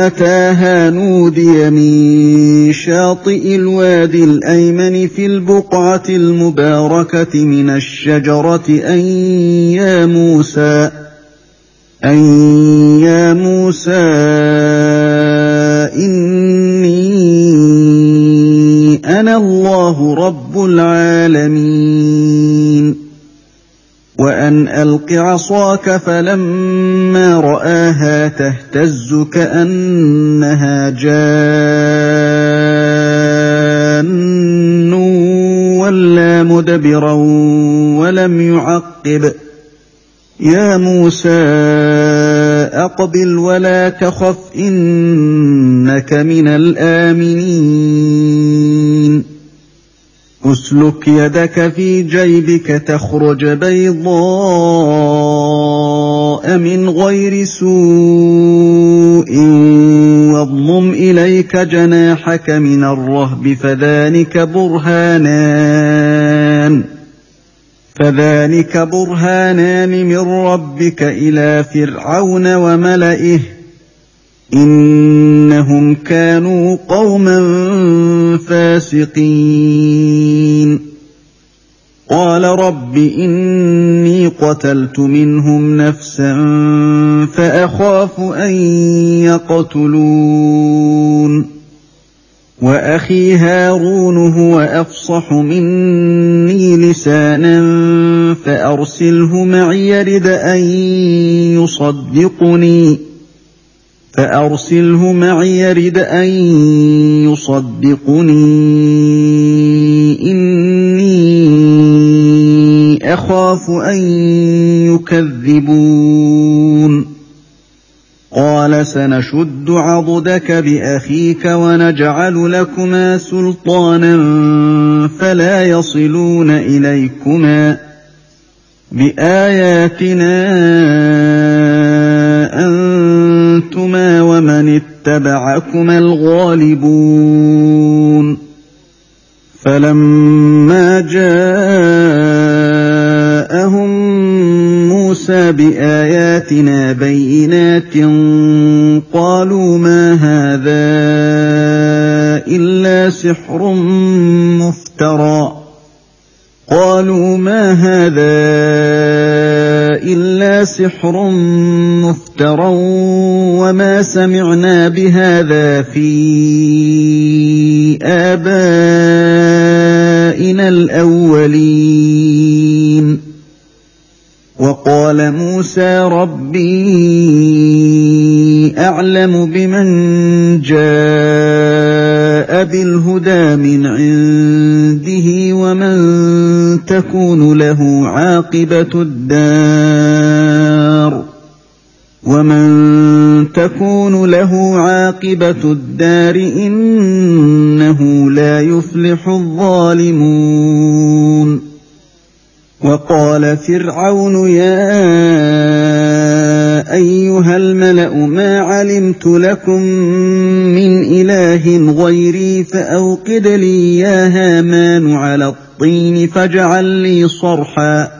أتاها نودي من شاطئ الوادي الأيمن في البقعة المباركة من الشجرة أن يا موسى أن يا موسى ألق عصاك فلما رآها تهتز كأنها جان ولا مدبرا ولم يعقب ۖ. يا موسى أقبل ولا تخف إنك من الآمنين. أسلك يدك في جيبك تخرج بيضاء من غير سوء واضمم إليك جناحك من الرهب فذلك برهانان فذلك برهانان من ربك إلى فرعون وملئه. إنهم كانوا قوما فاسقين. قال رب إني قتلت منهم نفسا فأخاف أن يقتلون. وأخي هارون هو أفصح مني لسانا فأرسله معي رد أن يصدقني. فأرسله معي رد أن يصدقني. إني أخاف أن يكذبون. قال سنشد عضدك بأخيك ونجعل لكما سلطانا فلا يصلون إليكما. بآياتنا اتبعكما الغالبون فلما جاءهم موسى بآياتنا بينات قالوا ما هذا إلا سحر مفترى قالوا ما هذا إلا سحر مفترى وما سمعنا بهذا في آبائنا الأولين وقال موسى ربي اعلم بمن جاء بالهدى من عنده ومن تكون له عاقبه الدار ومن تكون له عاقبة الدار إنه لا يفلح الظالمون. وقال فرعون يا أيها الملأ ما علمت لكم من إله غيري فأوقد لي يا هامان على الطين فاجعل لي صرحا.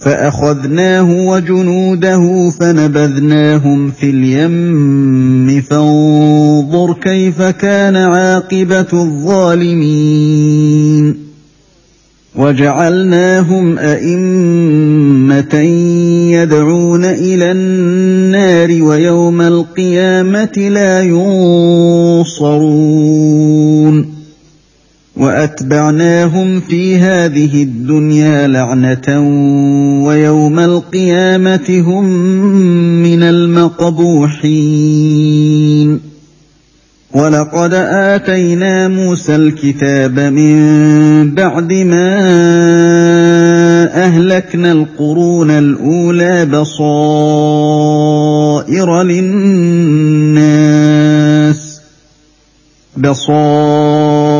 فأخذناه وجنوده فنبذناهم في اليم فانظر كيف كان عاقبة الظالمين. وجعلناهم أئمة يدعون إلى النار ويوم القيامة لا ينصرون. وأتبعناهم في هذه الدنيا لعنة ويوم القيامة هم من المقبوحين. ولقد آتينا موسى الكتاب من بعد ما أهلكنا القرون الأولى بصائر للناس. بصائر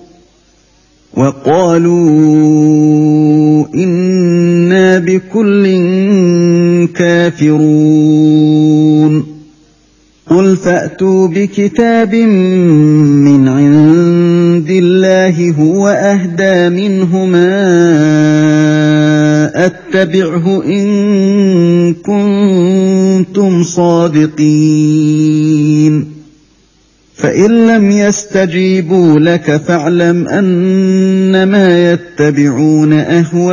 وقالوا إنا بكل كافرون. قل فأتوا بكتاب من عند الله هو أهدى منهما أتبعه إن كنتم صادقين. فإن لم يستجيبوا لك فاعلم أنما يتبعون أهواءهم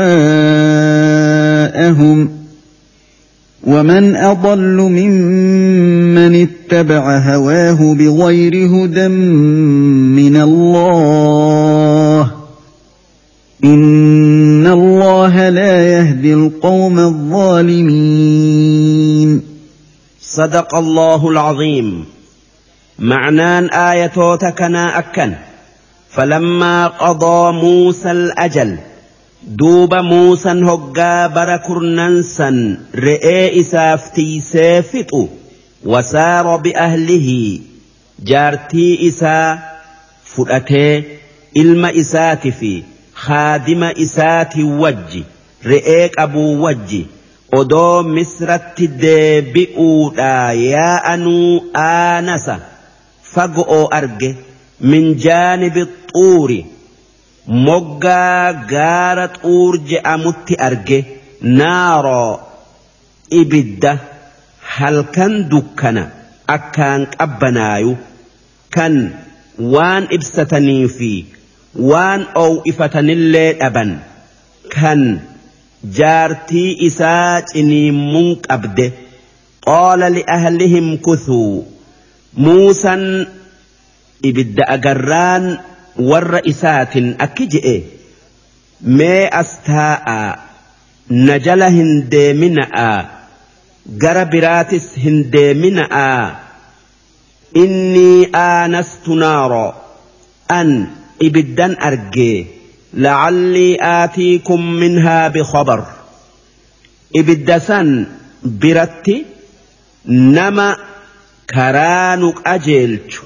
ومن أضل ممن اتبع هواه بغير هدى من الله إن الله لا يهدي القوم الظالمين. صدق الله العظيم. معنان آية كنا أكن. فلما قضى موسى الأجل دوب موسى هقا بركرننسا رئي إسافتي سيفتو وسار بأهله. جارتي إسا فرأتي إلم إسات في خادم إسات وجي رئيك أبو وجي odoo misratti deebi'uudha yaa'anuu aanasa fago'oo arge min jaanibi xuuri moggaa gaara xuur je'amutti arge naaroo ibidda halkan dukkana akkaan qabbanaayu kan waan ibsatanii fi waan oowifatanillee dhaban kan jaartii isaa ciniimmuun qabde qaala li'ahlihim kuthuu Muusaan ibidda agarraan warra isaatiin akki je'e. Mee as taa'aa na jala hin deemina'aa gara biraatis hin deemina'aa inni aanastu naaro an ibiddan argee lacallii aatiikum minhaa bikhabar ibidda san biratti nama karaa nu qajeelchu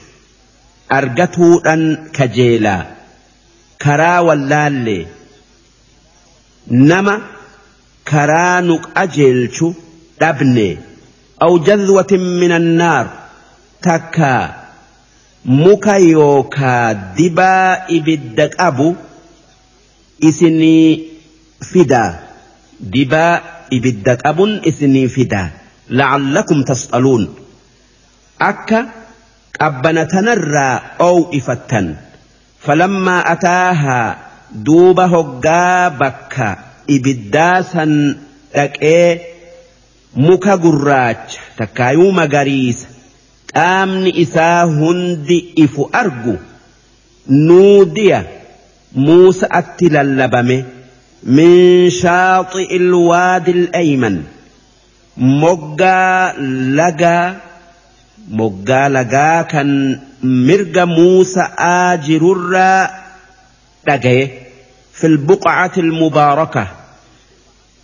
argatuudhan kajeelaa. Karaa wallaallee nama karaa nu qajeelchu dhabne aw jazwatin min annaar takkaa muka yookaa dibaa ibidda qabu isinii fidaa dibaa ibidda qabun isinii fidaa la'allakum tas'aluun. akka qabbana tanarraa oo'ifattan falammaa ataahaa duuba hoggaa bakka ibiddaa san dhaqee muka gurraacha takkaayuu magariisa qaamni isaa hundi ifu argu nuudiya muusa atti lallabame min shaaxi ilwaadi ayman moggaa lagaa لقا كان مرق موسى آجر لقى في البقعة المباركة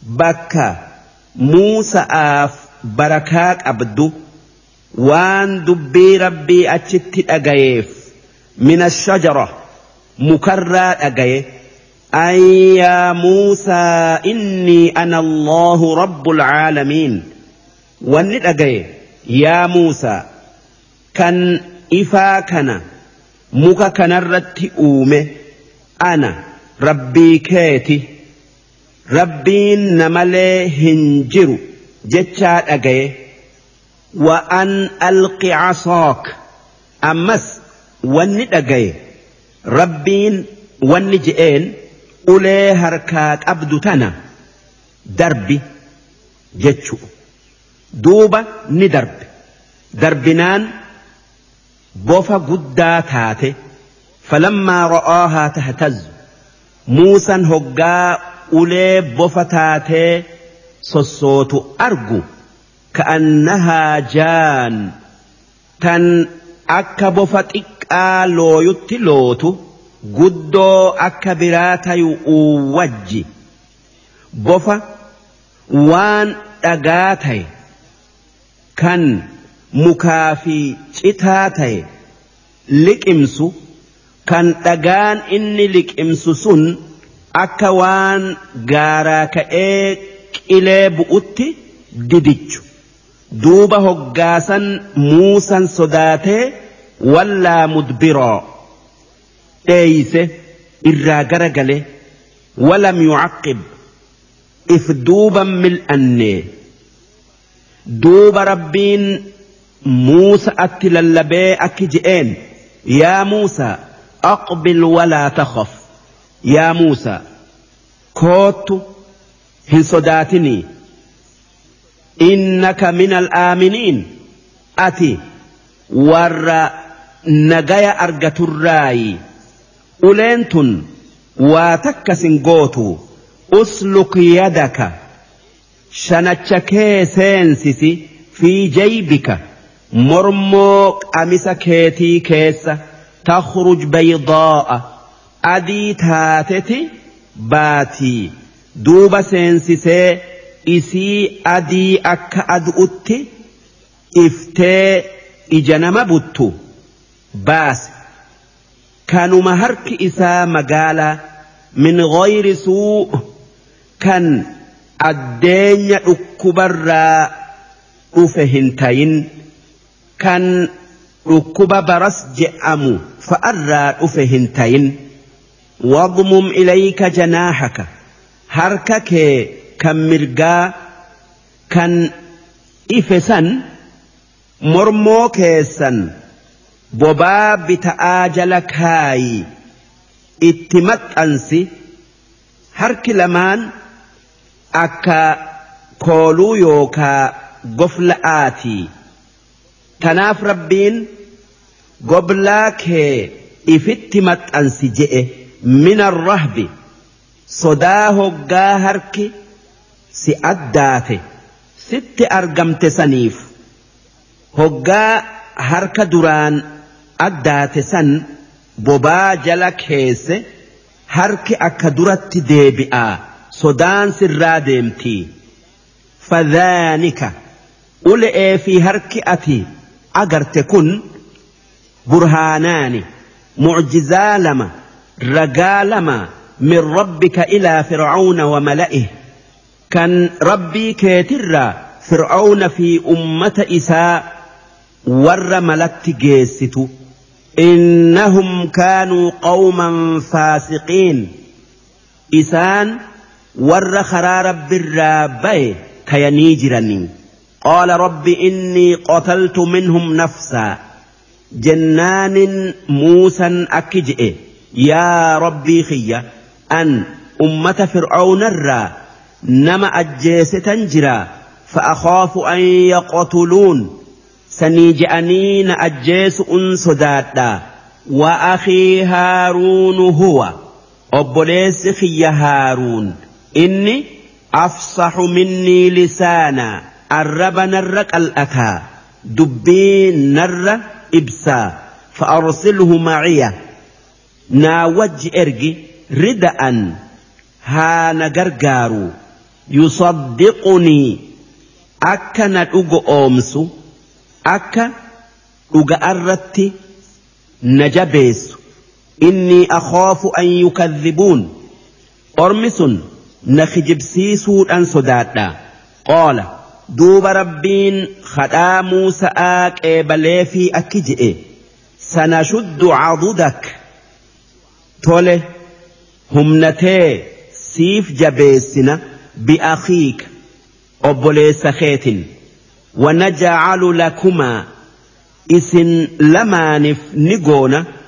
بكى موسى آف بركات أبدو وان دبي ربي أتشت أجيف من الشجرة mukarraa dhagaye an yaa muusaa innii ana allahu rabbul caalamiin wanni dhagaye yaa muusaa kan ifaa kana muka kanarratti uume ana rabbii keeti rabbiin namalee hin jiru jechaa dhagaye. Wa an alqi casaak ammas wanni dhagaye rabbiin wanni je'een ulee harkaa qabdu tana darbi jechu duuba ni darbe. Darbinaan bofa guddaa taate falammaa ra'aahaa tahtazzu. Muusan hoggaa ulee bofa taatee sossootu argu. Ka'annahaa jaan tan akka bofa xiqqaa looyutti lootu guddoo akka biraa tayu'uu wajji bofa waan dhagaa ta'e kan mukaa fi citaa ta'e liqimsu kan dhagaan inni liqimsu sun akka waan gaaraa ka'ee qilee bu'utti didichu. Duuba hoggaasan muusan sodaatee wallaa mudbiroo dheeyse irraa gara gale walam yucaqqib if duuban mil'annee muusa atti lallabee akki je'een yaa muusaa aqbil walaa takhaf yaa muusaa koottu hin sodaatinii innaka min al'aaminiin ati warra nagaya argaturraayi uleen tun waa takkasin gootu usluk yadaka shanacha kee seensisi fi jaybika mormoo qamisa keetii keessa takhruj baydaa'a adii taateti baatii duuba seensisee isii adii akka adu'utti iftee ija nama buttu baase kanuma harki isaa magaalaa min ghayri suu kan addeenya dhukkubarraa dhufe hin tayin kan dhukkuba baras je'amu fa'arraa dhufe hin tayin wadmum ilayka janaaxaka harka kee kan mirgaa kan ife san mormoo keessan bobaa bita'aa jala kaayi itti maxxansi harki lamaan akka kooluu yookaa gofla'aati tanaaf rabbiin goblaa kee ifitti maxxansi je'e mina arrahbi sodaa hoggaa harki si addaate. Sitti argamte saniif hoggaa harka duraan addaate san bobaa jala keesse harki akka duratti deebi'aa. Sodaan sirraa deemtii fadhaanika ule'ee fi harki ati agarte kun burhaanaani mucjizaa lama ragaa lama min rabbika ilaa fir'auna wa mala'ih kan rabbii keetirraa fir'auna fi ummata isaa warra malatti geessitu innahum kaanuu qawman faasiqiin isaan ور خرار بالرابي كينيجرني قال رب إني قتلت منهم نفسا جنان موسى أكجئ يا ربي خيّ أن أمة فرعون الرا نما أجيس تنجرا فأخاف أن يقتلون سنيجأنين أجيس أنسداتا وأخي هارون هو أبليس خي هارون inni afsaxu minnii lisaana arraba narra qal'ataa dubbii narra ibsaa fa'arsilhu maciya. Naa wajji ergi rida'an haa na gargaaru yusaddiqunii akka na dhugo oomsu akka dhuga'arratti na jabeessu. Innii akhaafu an yukadhibuun ormi sun نخجب سيسود أن صداتنا قال دوب ربين خدا موسى آك إيه إبالي في أكجئ سنشد عضدك. تولي همنتي سيف جبيسنا بأخيك أبولي سخيت ونجعل لكما إسن لما نف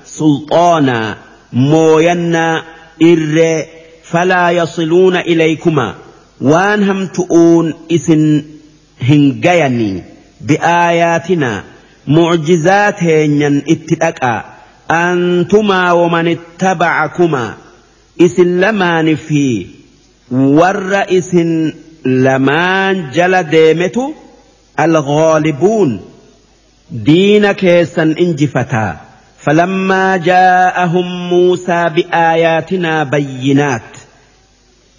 سلطانا موينا إِرَّ ilaykumaa waan hamtu'uun isin hin gayanii bi'aayaatinaa mucjizaa teenyan itti dhaqaa antumaa waman ittabacakumaa isin lamaani fi warra isin lamaan jala deemetu alghaalibuun diina keessan injifataa فلما جاءهم موسى بآياتنا بينات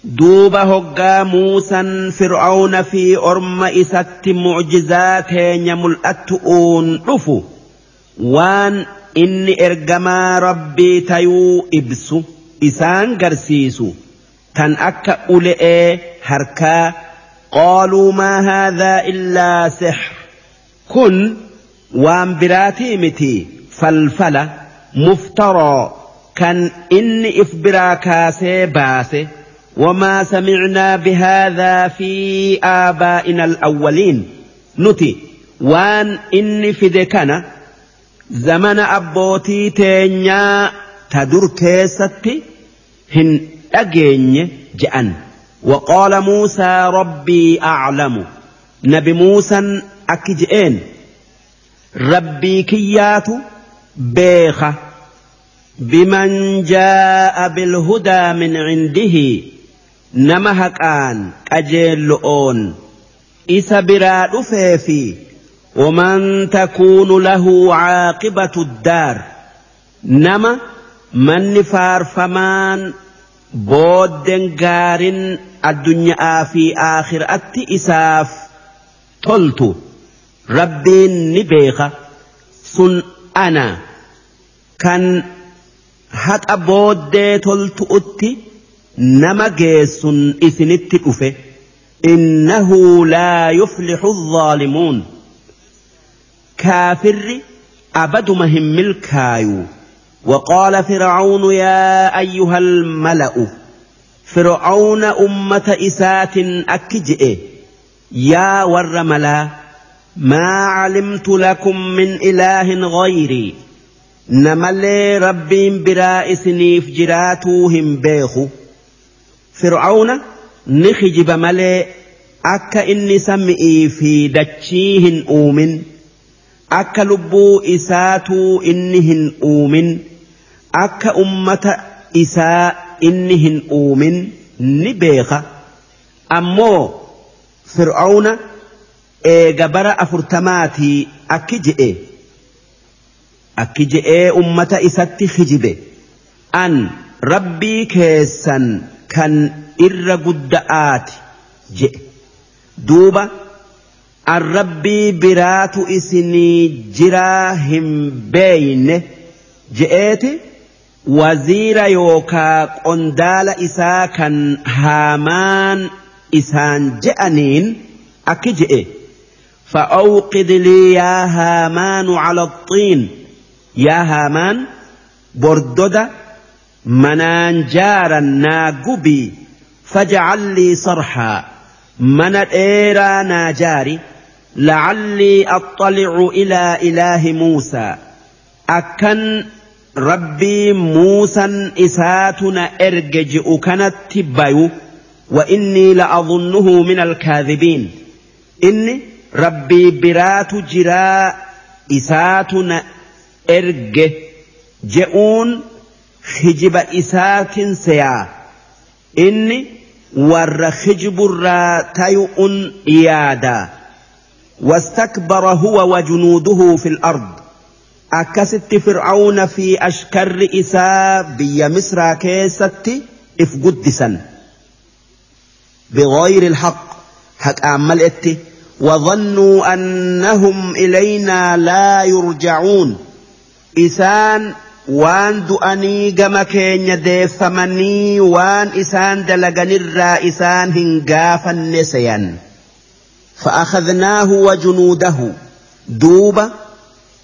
دوب هقا موسى فرعون في أرم إسات معجزات يملأت أون رفو وان إني إرجما ربي تيو إبسو إسان قرسيسو تن أكا أولئي هركا قالوا ما هذا إلا سحر كن وان براتي متي فلفلة مفترى كان إني إفبرا كاسي باسي وما سمعنا بهذا في آبائنا الأولين. نتي وان إني فدكنا zamana abbootii teenyaa ta dur keessatti hin dhageenye je'an وقال موسى ربي أعلم. نبي موسى أكجئين. ربي كيات بيخة. بمن جاء بالهدى من عنده. nama haqaan qajeello oon. Isa biraa dhufee fi waman takuunu lahu caaqibatu daar nama manni faarfamaan booddeen gaarin addunyaa fi aakhiraatti isaaf toltu. Rabbiin ni beeka. Sun ana. Kan haqa booddee toltu'utti. نما جيسن إثنت أفه إنه لا يفلح الظالمون كافر أبد مهم الكايو وقال فرعون يا أيها الملأ فرعون أمة إسات أكجئ يا ورملا ما علمت لكم من إله غيري نملي ربي برائسني فجراتوهم بيخو فرعون نخجب ملي أكا إني سمئي في دتشيهن أومن akka ummata isaa inni hin uumin ni beeka ammoo fir'auna eega bara afurtamaatii akki je'e akki je'ee ummata isatti hijibe an rabbii keessan kan irra gudda'aati je'e duuba. an rabbii biraatu isinii jiraa hin beeyne je'eeti waziira yookaa qondaala isaa kan haamaan isaan je'aniin akki je'e فأوقد لي يا هامان على الطين يا هامان بردد منان جارا ناقبي فاجعل لي صرحا. من إيرا ناجاري لعلي أطلع إلى إله موسى. أكن ربي موسى إساتنا إرجج كانت تبايو وإني لأظنه من الكاذبين. إني ربي برات جراء إساتنا إرج جئون إسات سيا. إني ور خجب الراتيؤن إيادا. واستكبر هو وجنوده في الأرض. أكست فرعون في أشكر إساء بي مصر كيست إفقدسا بغير الحق حق أعمل إتي. وظنوا أنهم إلينا لا يرجعون. إسان waan du'anii gama keenya deeffamanii waan isaan dalaganirraa isaan hin gaafanne seyan. فأخذناه وجنوده دوبا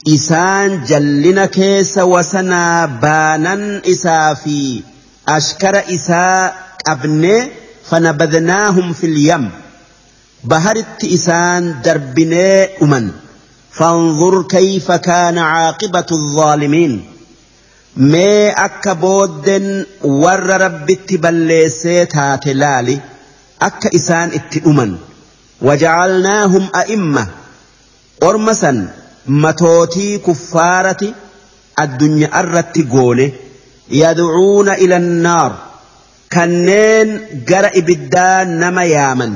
إسان جلنا كيس وسنا بانا إسا في أشكر إساء أبني فنبذناهم في اليم بهرت إسان دربني أمن فانظر كيف كان عاقبة الظالمين mee akka booddeen warra rabbitti balleessee taate laali akka isaan itti dhuman. Wajacalnaahum a'imma. Ormasan matootii kuffaarati addunyaa irratti goone. Yadcuuna ila annaar kanneen gara ibiddaa nama yaaman.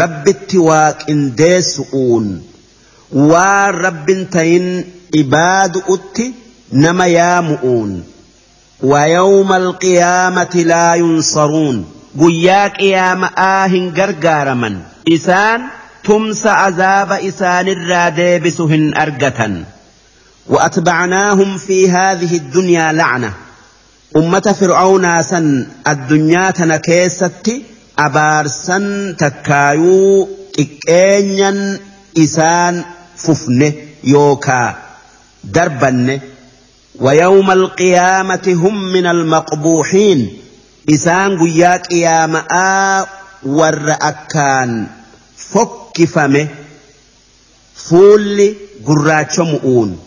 Rabbitti waaqindeessu'uun waan rabbin tayin ibaadu'utti نما يامؤون ويوم القيامة لا ينصرون. قياك يا مآهن قرقارمن. إسان تمس عذاب إسان الرادبسهن أرقة وأتبعناهم في هذه الدنيا لعنة. أمة فرعون سن الدنيا تنكيست أبارسن تكايو إكينيا إسان ففنه يوكا دربنه. ويوم القيامة هم من المقبوحين. إسان قياك يا ماء ورأكان فك فمه فول قراتش مؤون.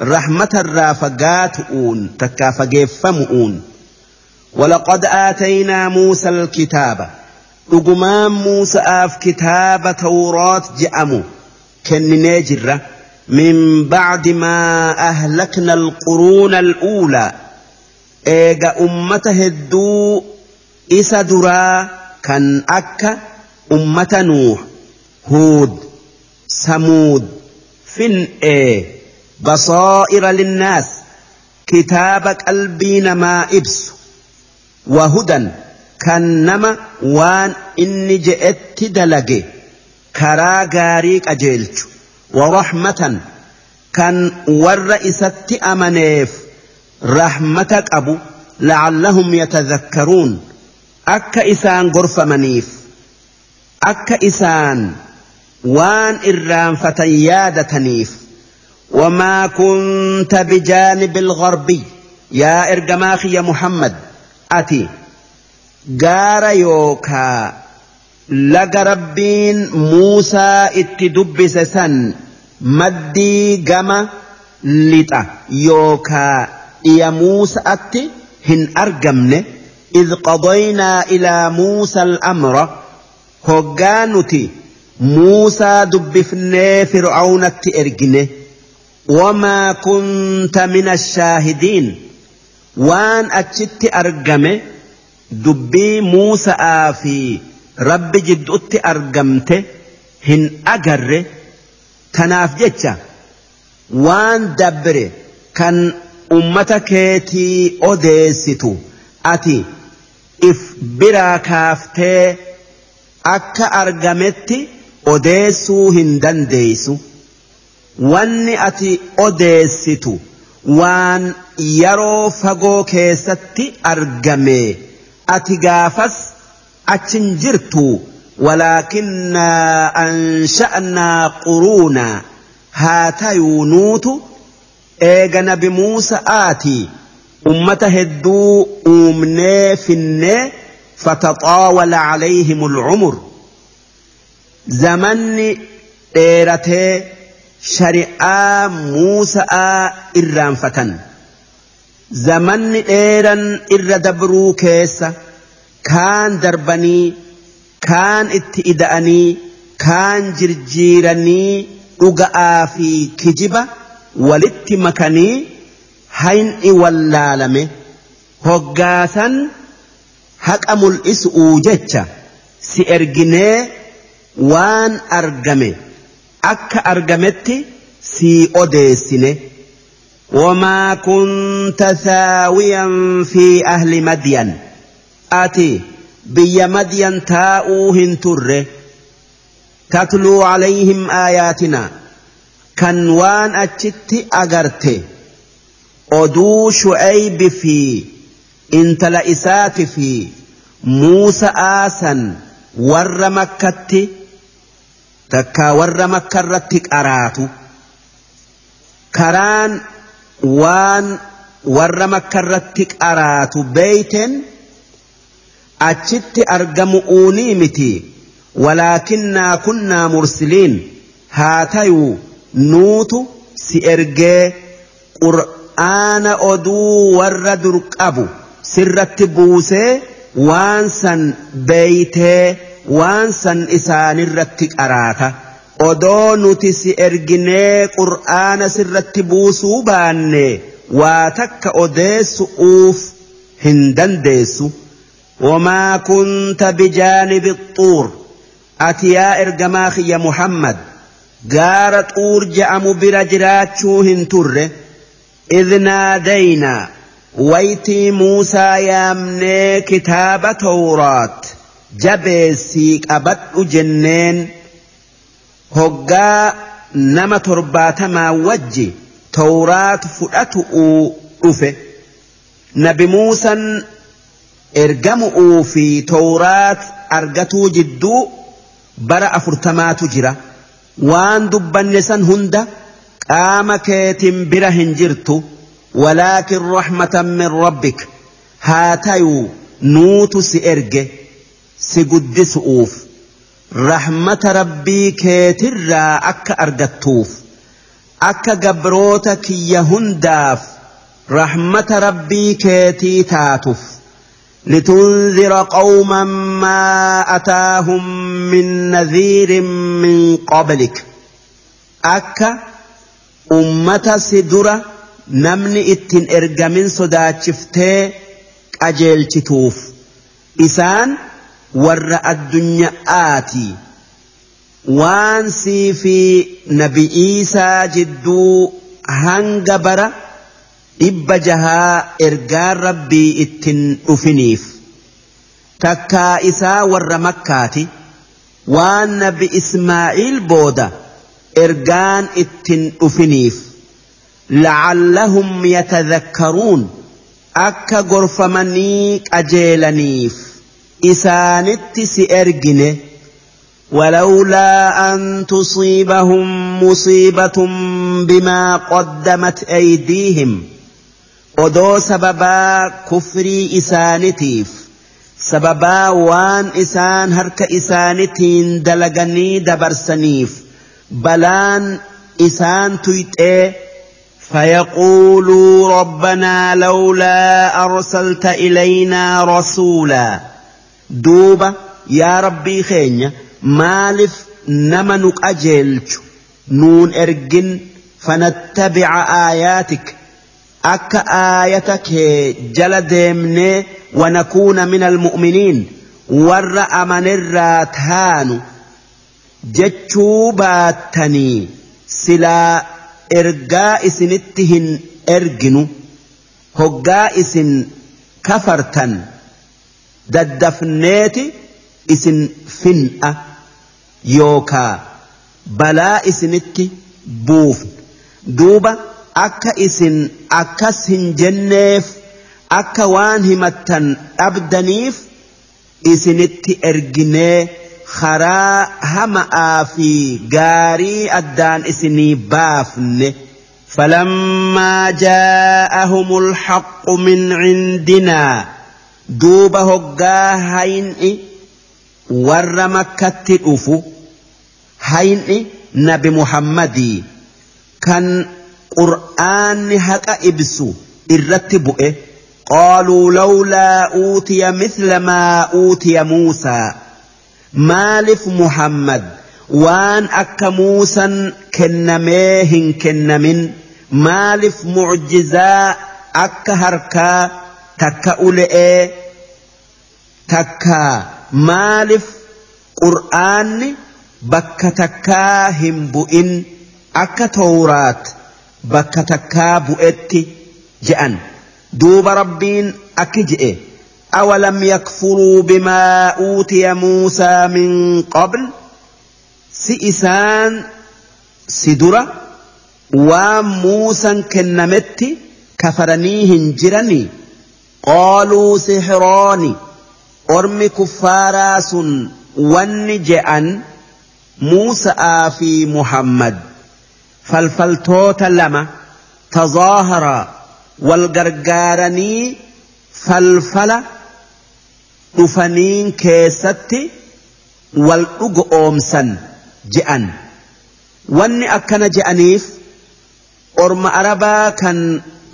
رحمة الرافقات أون. تكا فجيفم ولقد آتينا موسى الكتاب. dhugumaan Muusa'aaf kitaaba Tawraat je'amu kenninee jirra min bacdi maa ahlakna alquruuna al'uulaa eega ummata hedduu isa duraa kan akka ummata nuuh huud samuud fin'ee basaa'ira linnaas kitaaba qalbii namaa ibsu wahudan kan nama waan inni je'etti dalage karaa ورحمة. كان ور إساتي أمانيف. رحمتك أبو لعلهم يتذكرون. أكا إسان غرفة منيف. أكا إسان. وان إران فتيادة نيف وما كنت بجانب الغربي يا إرجماخي يا محمد. أتي. قار يوكا. Laga rabbiin Muusaa itti dubbise san maddii gama lixa yookaa dhiya Muusa'atti hin argamne إذ قضينا إلى موسى الأمر هجانتي موسى دبفني فرعون التئرجنه وما كنت من الشاهدين وان أتشت أرجمه dubbii Muusa'aa fi Rabbi jidduutti argamte hin agarre kanaaf jecha waan dabbire kan ummata keetii odeessitu ati if biraa kaaftee akka argametti odeessuu hin dandeeysu wanni ati odeessitu waan yeroo fagoo keessatti argamee ati gaafas jirtu walaakinna ansha'naa quruunaa haa tayuu nuutu eega nabi muusa'aati ummata hedduu uumnee finnee فتطاول عليهم العمر زمن شريعة موسى إرام فتن zamanni dheeran irra dabruu keessa kaan darbanii kaan itti ida'anii kaan jirjiiranii dhuga'aa fi kijiba walitti makanii hayni wallaalame hoggaasan haqa mul'isuu jecha si erginee waan argame akka argametti si odeessine. وما كنت ثاويا في أهل مدين ati biyya madiyan taa'uu hin turre tatluu calayhim aayaatina kan waan achitti agarte oduu shu'aybi fi intala isaati fi muusa'aa aasan warra makkatti takkaa warra makka irratti qaraatu. Karaan waan warra makka irratti qaraatu beeyten achitti argamu'uunii miti. Walaakinnaa kunnaa mursiliin. Haa tayuu nuutu si ergee qur'aana oduu warra dur qabu. Sirratti buusee waan san beeytee waan san isaanirratti qaraata. odoo nuti si erginee qur'aana sirratti buusuu baanne waa takka odeessu'uuf hin dandeessu وما كنت بجانب الطور. أتيا يا إرجماخي يا محمد. قارة أورج أم برجرات شوهن تر. إذ نادينا ويتي موسى يا من كتاب تورات. جبسيك أبت جنين هقا نما تربات ما وجي تورات فؤته أوفه. نبي موسى ergamu'uu fi tawraat argatuu jidduu bara afurtamaatu jira. Waan dubbanne san hunda qaama keetin bira hin jirtu. Walaakin rahmatan min rabbik. Haa tayuu nuutu si erge si guddisu'uuf. Rahmata rabbii keetirraa akka argattuuf. Akka gabroota kiyya hundaaf rahmata rabbii keetii taatuuf لتنذر قوما ما أتاهم من نذير من قبلك. أكا أمة سدرة نمني إتن إرقمين صدات شفتي أجيل تتوف إسان ور الدنيا آتي. وانسي في نبي إيسى جدو هنجبر dhibba jahaa ergaan rabbii ittin dhufiniif takkaa isaa warra makkaati waan nabi ismaa'iil booda ergaan ittin dhufiniif lacallahum yatadhakkaruun akka gorfamanii qajeelaniif isaanitti si ergine ولولا أن تصيبهم مصيبة بما قدمت أيديهم odoo sababaa kufrii isaanitiif sababaa waan isaan harka isaanitiin dalaganii dabarsaniif balaan isaan tuyxee فيقولوا ربنا لولا أرسلت إلينا رسولا دوبا يا ربي خينيا مالف نمنك أجلت نون إرجن فنتبع آياتك akka aayata kee jala deemnee wanakuuna min almu'miniin warra amanirraa taanu jechuu baattanii silaa ergaa isinitti hin erginu hoggaa isin kafartan daddafneeti isin fin'a yookaa balaa isinitti buufna duuba akka isin akkas hin jenneef akka waan himattan dhabdaniif isinitti erginee karaa hama'aa fi gaarii addaan isinii baafne فلما جاءهم الحق من عندنا دوب هقا هين ور مكة أفو هين نبي محمد كان qur'aanni haqa ibsu irratti bu'e qaaluu lawlaa uutiya mithla maa uutiya muusaa. Maalif muhammad? Waan akka muusan kennamee hin kennamin. Maalif mucjizaa akka harkaa takka ule'ee takka. Maalif qur'aanni bakka takkaa hin bu'in akka tawraat bakka takkaa bu'etti je'an duuba rabbiin akki je'e أولم يكفروا بما أوتي موسى من قبل سئسان سدرة وموسى كنمت كفرنيهن جرني قالوا سحران أرم كفاراس ونجأن موسى في محمد falfaltoota lama tazaaharaa wal gargaaranii falfala dhufaniin keessatti wal dhugo oomsan je'an wanni akkana je'aniif orma arabaa kan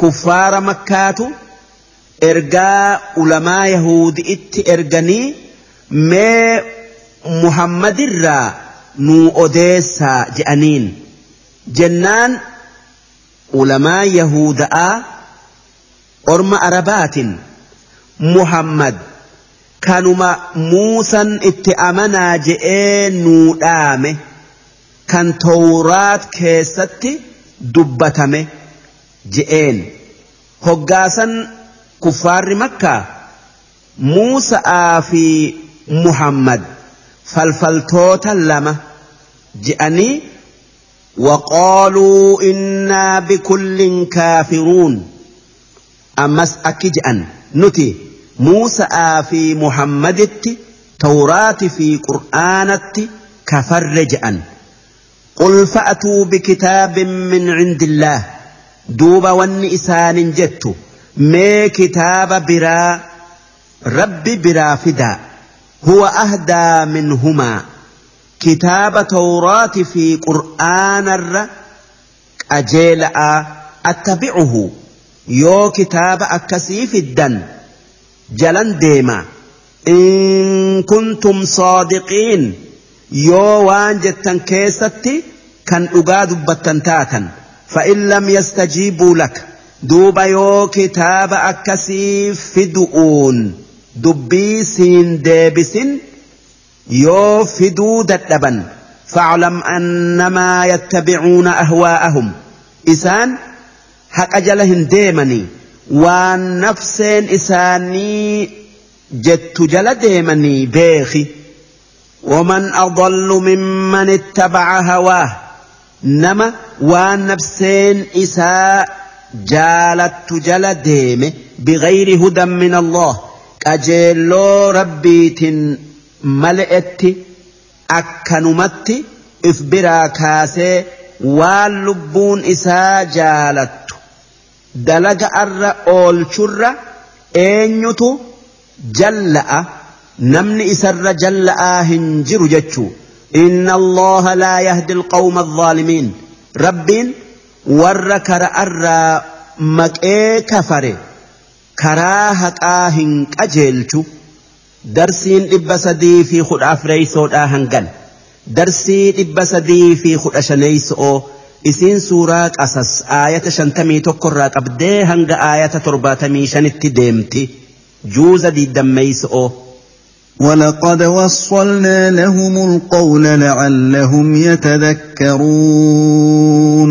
kuffaara makkaatu ergaa ulamaa yahudi'itti erganii mee muhammadirraa nuu odeessaa je'aniin jennaan ulamaa yahuda'aa orma arabaatin muhammad kanuma muusan itti amanaa je'ee nuu dhaame kan tawraat keessatti dubbatame je'een. Hoggaasan kuffaarri makkaa muusa'aa fi muhammad falfaltoota lama je'anii وقالوا إنا بكل كافرون. أمس أكجأن نتي موسى في محمد توراة في قرآنة كفرجأن قل فأتوا بكتاب من عند الله. دوب والنئسان جت. ما كتاب برا رب برا فدا هو أهدى منهما. كتاب توراة في قرآن الر أجيل أتبعه. يو كتاب أكسي في الدن. جلن ديما. إن كنتم صادقين. يو وان جتن كيستي كان أقاد بطنتاتا فإن لم يستجيبوا لك. دوب يو كتاب أكسي في دؤون. دبي سين ديبسين. Fiduu dadhaban فاعلم أنما يتبعون أهواءهم. إسان حق جلهن ديمني. والنفسين إساني جت جل ديمني بيخي. ومن أضل ممن اتبع هواه. نما والنفسين إساء جالت جل ديم بغير هدى من الله. أجيلو ربيت mala'etti akkanumatti if biraa kaasee waan lubbuun isaa jaalattu dalaga arra oolchurra eenyutu jalla'a namni isarra jalla'aa hin jiru jechuu. Inna allaha laa yahdi alqawma alzaalimiin rabbiin warra kara arraa maqee kafare karaa haqaa hin qajeelchu. Darsiin dhibba sadii fi kudha afreeysoodhaa hangan darsii dhibba sadii fi kudha shaneeyso'oo isiin suuraa qasas aayata shantamii tokkorraa qabdee hanga aayata torbaatamii shanitti deemti juuza diiddammeeyso'oo ولقد وصلنا لهم القول لعلهم يتذكرون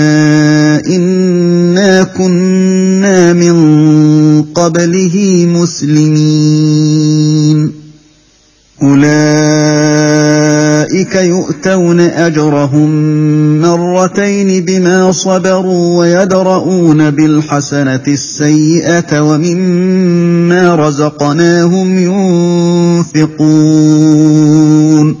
كنا من قبله مسلمين. أولئك يؤتون أجرهم مرتين بما صبروا ويدرؤون بالحسنة السيئة ومما رزقناهم ينفقون.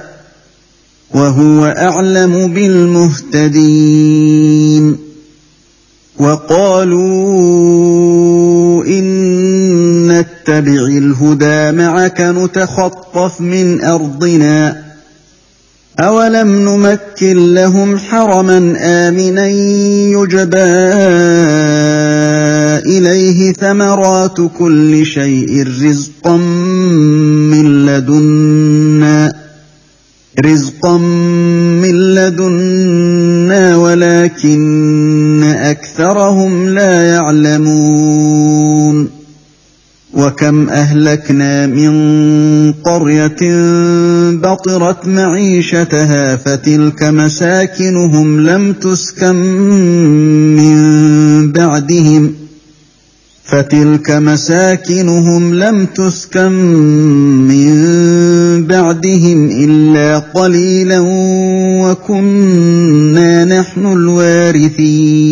وهو أعلم بالمهتدين وقالوا إن نتبع الهدى معك نتخطف من أرضنا أولم نمكن لهم حرما آمنا يجبى إليه ثمرات كل شيء رزقا من لدنا رزقا من لدنا ولكن اكثرهم لا يعلمون وكم اهلكنا من قريه بطرت معيشتها فتلك مساكنهم لم تسكن من بعدهم فتلك مساكنهم لم تسكن من بعدهم إلا قليلا وكنا نحن الوارثين.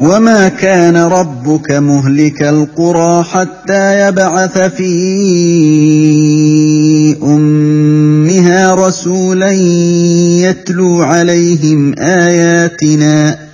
وما كان ربك مهلك القرى حتى يبعث في أمها رسولا يتلو عليهم آياتنا.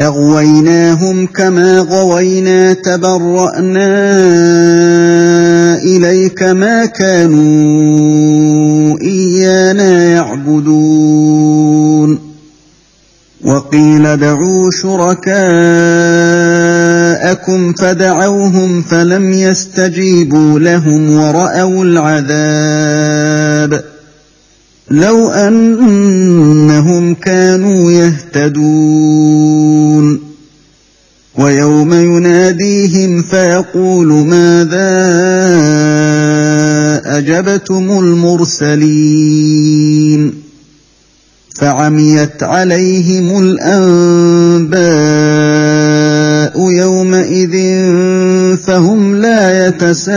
أغويناهم كما غوينا تبرأنا إليك ما كانوا إيانا يعبدون. وقيل دعوا شركاءكم فدعوهم فلم يستجيبوا لهم ورأوا العذاب. لو أنهم كانوا يهتدون. ويوم يناديهم فيقول ماذا أجبتم المرسلين؟ فعميت عليهم الأنباء يومئذ فهم لا يتساءلون.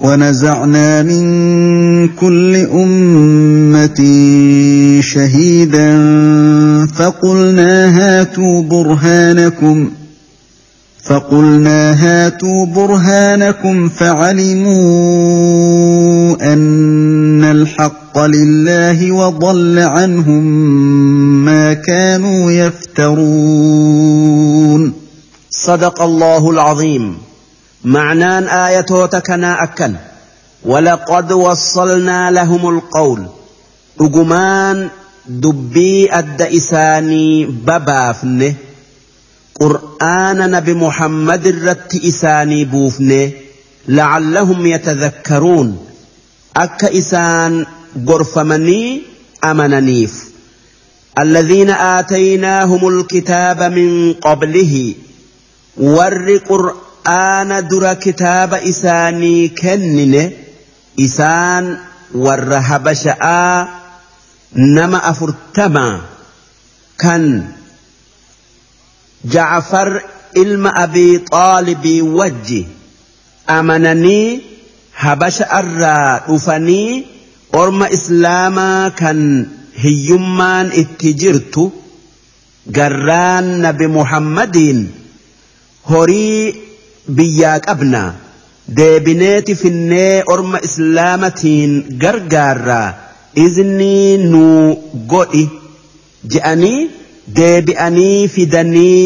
ونزعنا من كل أمة شهيدا فقلنا هاتوا برهانكم فقلنا هاتوا برهانكم فعلموا أن الحق لله وضل عنهم ما كانوا يفترون. صدق الله العظيم. معنان آية كنا أكن. ولقد وصلنا لهم القول. أجمان دبي أد إساني قرآن نبي محمد الرت إساني بوفنه لعلهم يتذكرون. أك إسان غرفمني أمننيف. الذين آتيناهم الكتاب من قبله. ور قرآن qur'aana dura kitaaba isaanii kennine isaan warra habasha'aa nama afurtamaa kan jacfar ilma abii xaalibii wajji amananii habasha irraa dhufanii orma islaamaa kan hiyyummaan itti jirtu garraan nabi muhammadiin horii biyyaa qabna deebineeti finnee orma islaamatiin gargaarraa iznii nuu godhi je'anii deebi'anii fidanii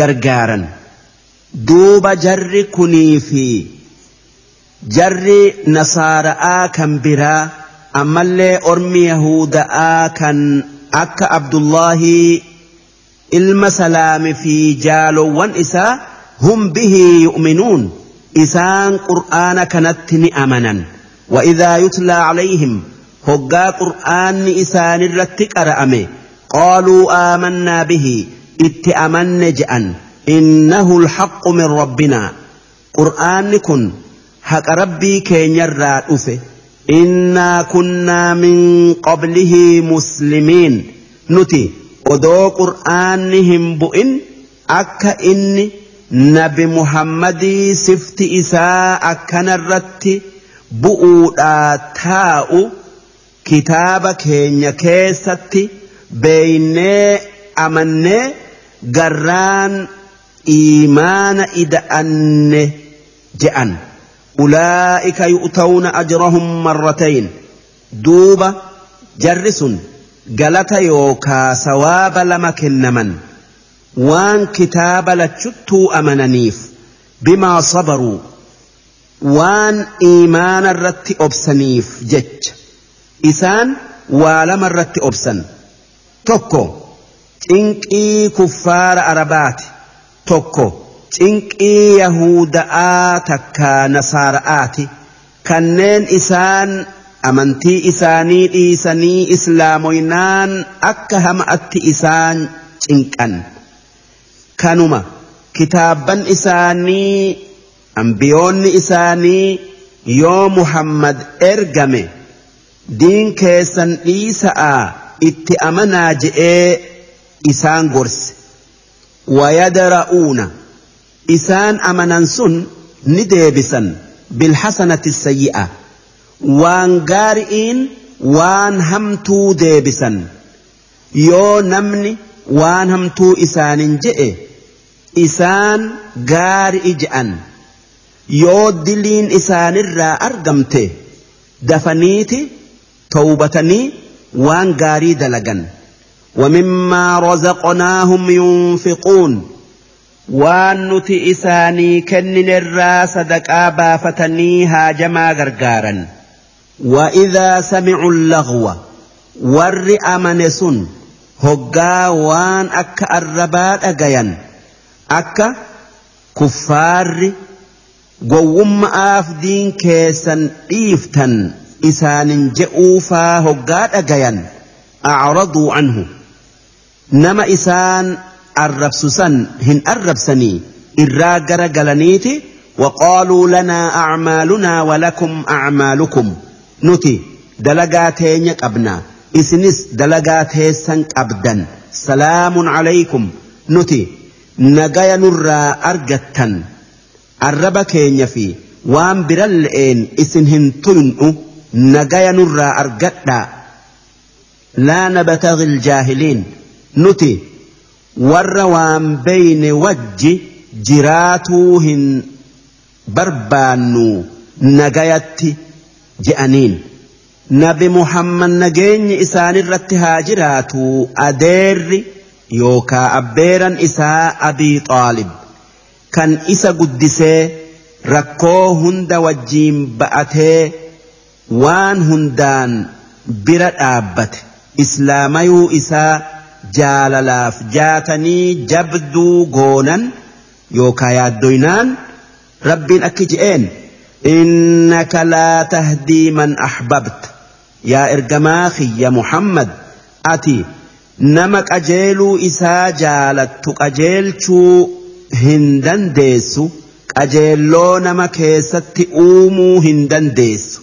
gargaaran duuba jarri kunii fi jarri nasaara'aa kan biraa ammallee ormi yahuda'aa kan akka abdullahi ilma salaami fi jaalowwan isaa bihii yu'minuun isaan qur'aana kanatti ni amanan وإذا يتلى عليهم هقا قرآن إسان الرت قرأمه. قالوا آمنا به اتأمن جأن. إنه الحق من ربنا. قرآن كن حق ربي كين يرى أفه. إنا كنا من قبله مسلمين. نتي ودو قرآنهم بؤن أكا nabi muhammadii sifti isaa akkana akkanarratti bu'uudhaa taa'u kitaaba keenya keessatti beeynee amannee garraan iimaana ida'anne je'an. Ulaa'ika yu'tawna ajrahum marratayn. Duuba jarri sun galata yookaa sawaaba lama kennaman. waan kitaaba lachuttuu amananiif bimaa sabaruu waan iimaana irratti obsaniif jecha. Isaan waa lama irratti obsan. Tokko cinqii kuffaara arabaati. Tokko cinqii yahuda'aa takka nasaara'aati. Kanneen isaan amantii isaanii dhiisanii islaamoynaan akka hama'atti isaan cinqan. Kanuma. Kitaabban isaanii ambiyoonni isaanii yoo muhammad ergame diin keessan dhiisa'a itti amanaa je'ee isaan gorse. Wayadra'uuna isaan amanan sun ni deebisan. Bilhasanati sayyi'a waan gaari'iin waan hamtuu deebisan. Yoo namni waan hamtuu isaanin je'e isaan gaari'i je'an yoo diliin isaanirraa argamte dafaniiti towbatanii waan gaarii dalagan ومما رزقناهم ينفقون waan nuti isaanii kenninerraa sadaqaa baafatanii haajamaa gargaaran وإذا سمعوا اللغو warri amane sun hoggaa waan akka arrabaa dhagayan akka kuffaarri gowwumma'aaf diin keessan dhiiftan isaanin je'uufaa hoggaa dhagayan acraduu anhu. Nama isaan arrabsusan hin arrabsanii irraa gara galaniiti. Waqaaluu lanaa acmaalunaa walakum acmaalukum nuti dalagaa teenya qabnaa isinis dalagaa teessan qabdan. Salaamun calaykum nuti nagaya nurraa argattan arraba keenya fi waan bira biralle'een isin hin tuynu nagaya nurraa argadhaa laa nabata iljaahiliin nuti warra waan beyne wajji jiraatuu hin barbaannu nagayatti je'aniin. Nabi muhammad nageenyi isaanirratti haa jiraatuu adeerri yookaa abbeeran isaa abii xaalib kan isa guddisee rakkoo hunda wajjiin ba'atee waan hundaan bira dhaabbate. Islaamayuu isaa jaalalaaf jaatanii jabduu goonan yookaa yaaddoynaan rabbiin akki je'een innaka laa tahdii man ahbabta. Yaa ergamaa kiyya muhammad ati nama qajeeluu isaa jaalattu qajeelchuu hin dandeessu qajeelloo nama keessatti uumuu hin dandeessu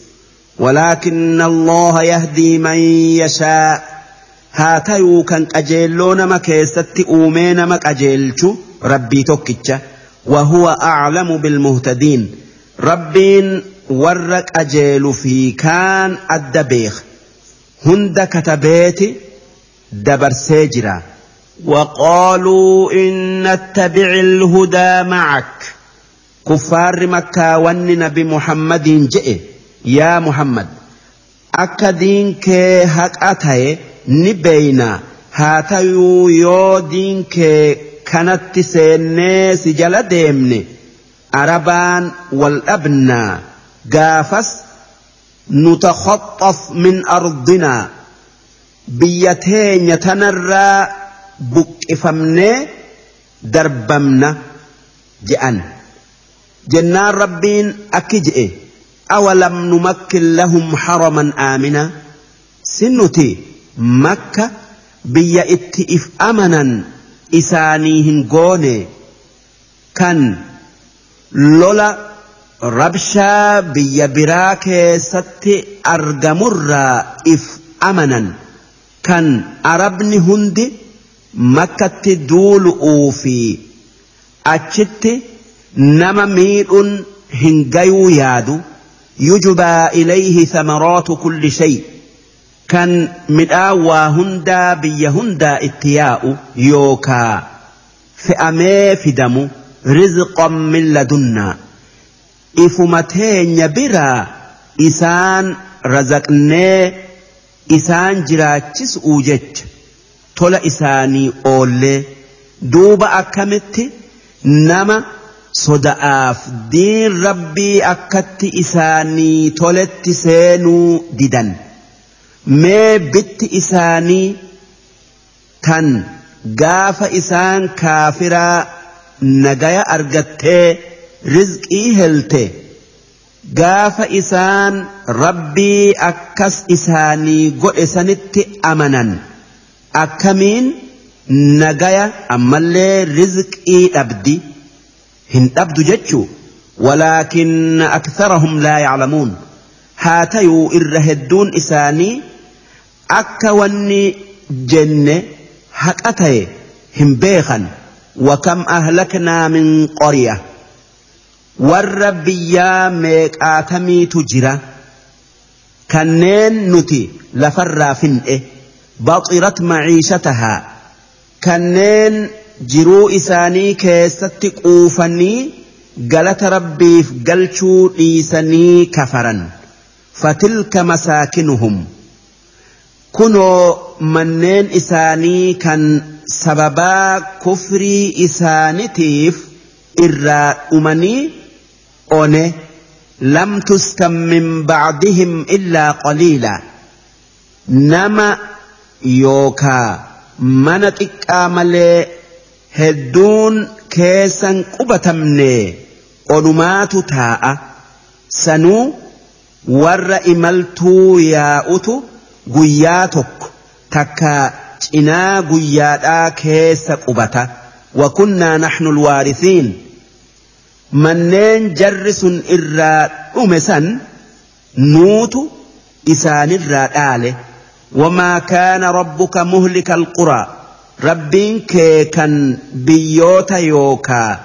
ولكن الله يهدي من يشاء haa tayuu kan qajeelloo nama keessatti uumee nama qajeelchu rabbii tokkicha وهو أعلم بالمهتدين ربين ور قجيل في كان الدبيخ هند كتبيت دبر سيجرا وقالوا إن نتبع الهدى معك. كفار مكة والنبي محمد جئ. يا محمد أكدين كي هك أتاي نبينا. هاتيو يو دين كي كانت biyya teenya tanarraa buqqifamnee darbamna je'an. Jennaan rabbiin akki je'e awalam numakkin lahum haraman aamina? Sinnuti makka biyya itti if amanan isaanii hin goone? Kan lola rabshaa biyya biraa keessatti argamurraa if amanan. ستي أرجمرا إف أمنا كان أربني هندي مكة دول أوفي أتشتي نما ميل هنجيو يادو يجبى إليه ثمرات كل شيء كان مدآوى هندا بي هندا اتياء يوكا فأمي فدمو رزقا من لدنا إفمتين يبرا إسان رزقني isaan jiraachisuu jecha tola isaanii oollee duuba akkamitti nama soda'aaf diin rabbii akkatti isaanii toletti seenuu didan mee bitti isaanii tan gaafa isaan kaafiraa nagaya argattee rizqii helte. gaafa isaan rabbii akkas isaanii godhe sanitti amanan akkamiin nagaya ammallee rizqii dhabdi. hin dhabdu jechuu ولكن أكثرهم لا يعلمون هاتيو إر هدون إساني أكا وني جنة هكأتي هم بيخا وكم أهلكنا من قرية warra biyyaa meeqaatamiitu jira? Kanneen nuti lafarraa fin'e baxirat maciishatahaa. Kanneen jiruu isaanii keessatti quufanii galata rabbiif galchuu dhiisanii kafaran. Fatilka masaakinuhum. Kunoo manneen isaanii kan sababaa kufrii isaanitiif irraa dhumanii one lam tuskan min bacdihim illaa qaliila nama yookaa mana xiqqaa malee hedduun keessan qubatamne odumaatu taa'a sanuu warra imaltuu yaa'utu guyyaa tokko takka cinaa guyyaadhaa keessa qubata wakunnaa naxnu alwaarithiin manneen jarri sun irraa dhume san nuutu isaanirraa dhaale wamaa kaana rabbuka muhlika alquraa rabbiin kee kan biyyoota yookaa